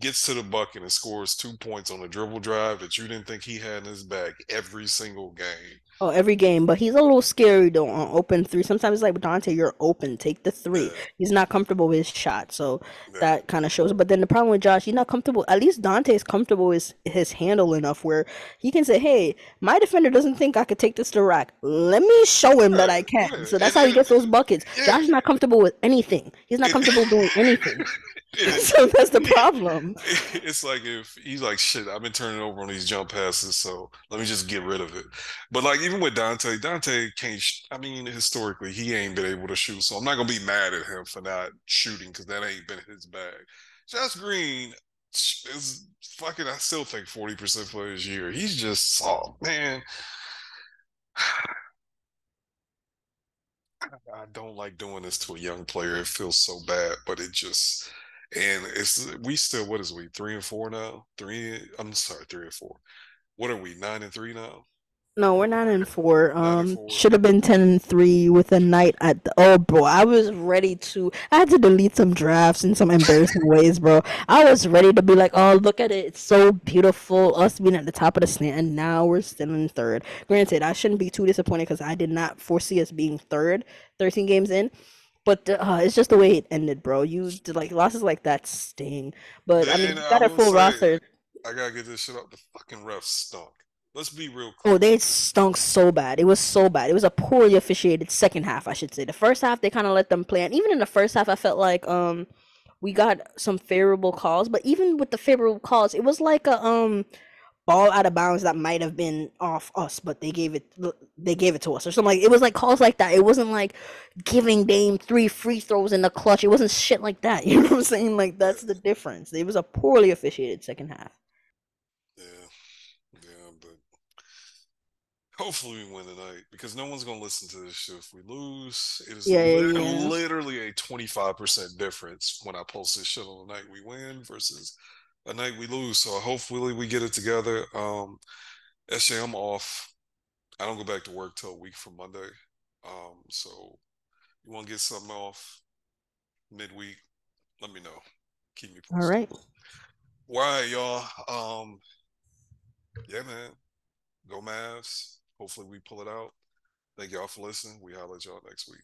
gets to the bucket and scores two points on a dribble drive that you didn't think he had in his bag every single game. Oh, every game, but he's a little scary though on open three. Sometimes it's like Dante, you're open, take the three. Yeah, He's not comfortable with his shot, so yeah. that kind of shows. But then the problem with Josh, he's not comfortable. At least Dante is comfortable with his handle enough where he can say, "Hey, my defender doesn't think I could take this to rack. Let me show him that I can." So that's how he gets those buckets. Josh is not comfortable with anything. He's not comfortable doing anything. So that's the problem. it's like if he's like shit i've been turning over on these jump passes so let me just get rid of it. But like even with dante dante can't sh- i mean historically he ain't been able to shoot so i'm not gonna be mad at him for not shooting because that ain't been his bag. Josh green is fucking i still think 40% for his year. He's just soft man. I don't like doing this to a young player. It feels so bad, but it just and it's we still what is we three and four now? Three I'm sorry, three and four. What are we? Nine and three now? No, we're nine and four. Um, should have been ten and three with a night at the. Oh, bro, I was ready to. I had to delete some drafts in some embarrassing ways, bro. I was ready to be like, "Oh, look at it! It's so beautiful." Us being at the top of the stand, and now we're still in third. Granted, I shouldn't be too disappointed because I did not foresee us being third, 13 games in. But uh, it's just the way it ended, bro. You did like losses like that sting. But I mean, I got a full say roster. I gotta get this shit up. The fucking refs stunk. Let's be real Oh, they stunk so bad. It was so bad. It was a poorly officiated second half, I should say. The first half they kind of let them play, and even in the first half, I felt like um we got some favorable calls. But even with the favorable calls, it was like a um ball out of bounds that might have been off us, but they gave it they gave it to us or something like it was like calls like that. It wasn't like giving Dame three free throws in the clutch. It wasn't shit like that. You know what I'm saying? Like that's the difference. It was a poorly officiated second half. yeah, yeah. But hopefully we win tonight because no one's gonna listen to this shit if we lose. It is Yeah, yeah, lit- yeah. literally a 25% difference when I post this shit on the night we win versus a night we lose. So hopefully we get it together. Um, SJ, I'm off. I don't go back to work till a week from Monday. Um, so you want to get something off midweek? Let me know. Keep me All posted. right. Why, y'all? Um, yeah, man. Go Mavs. Hopefully we pull it out. Thank y'all for listening. We holler at y'all next week.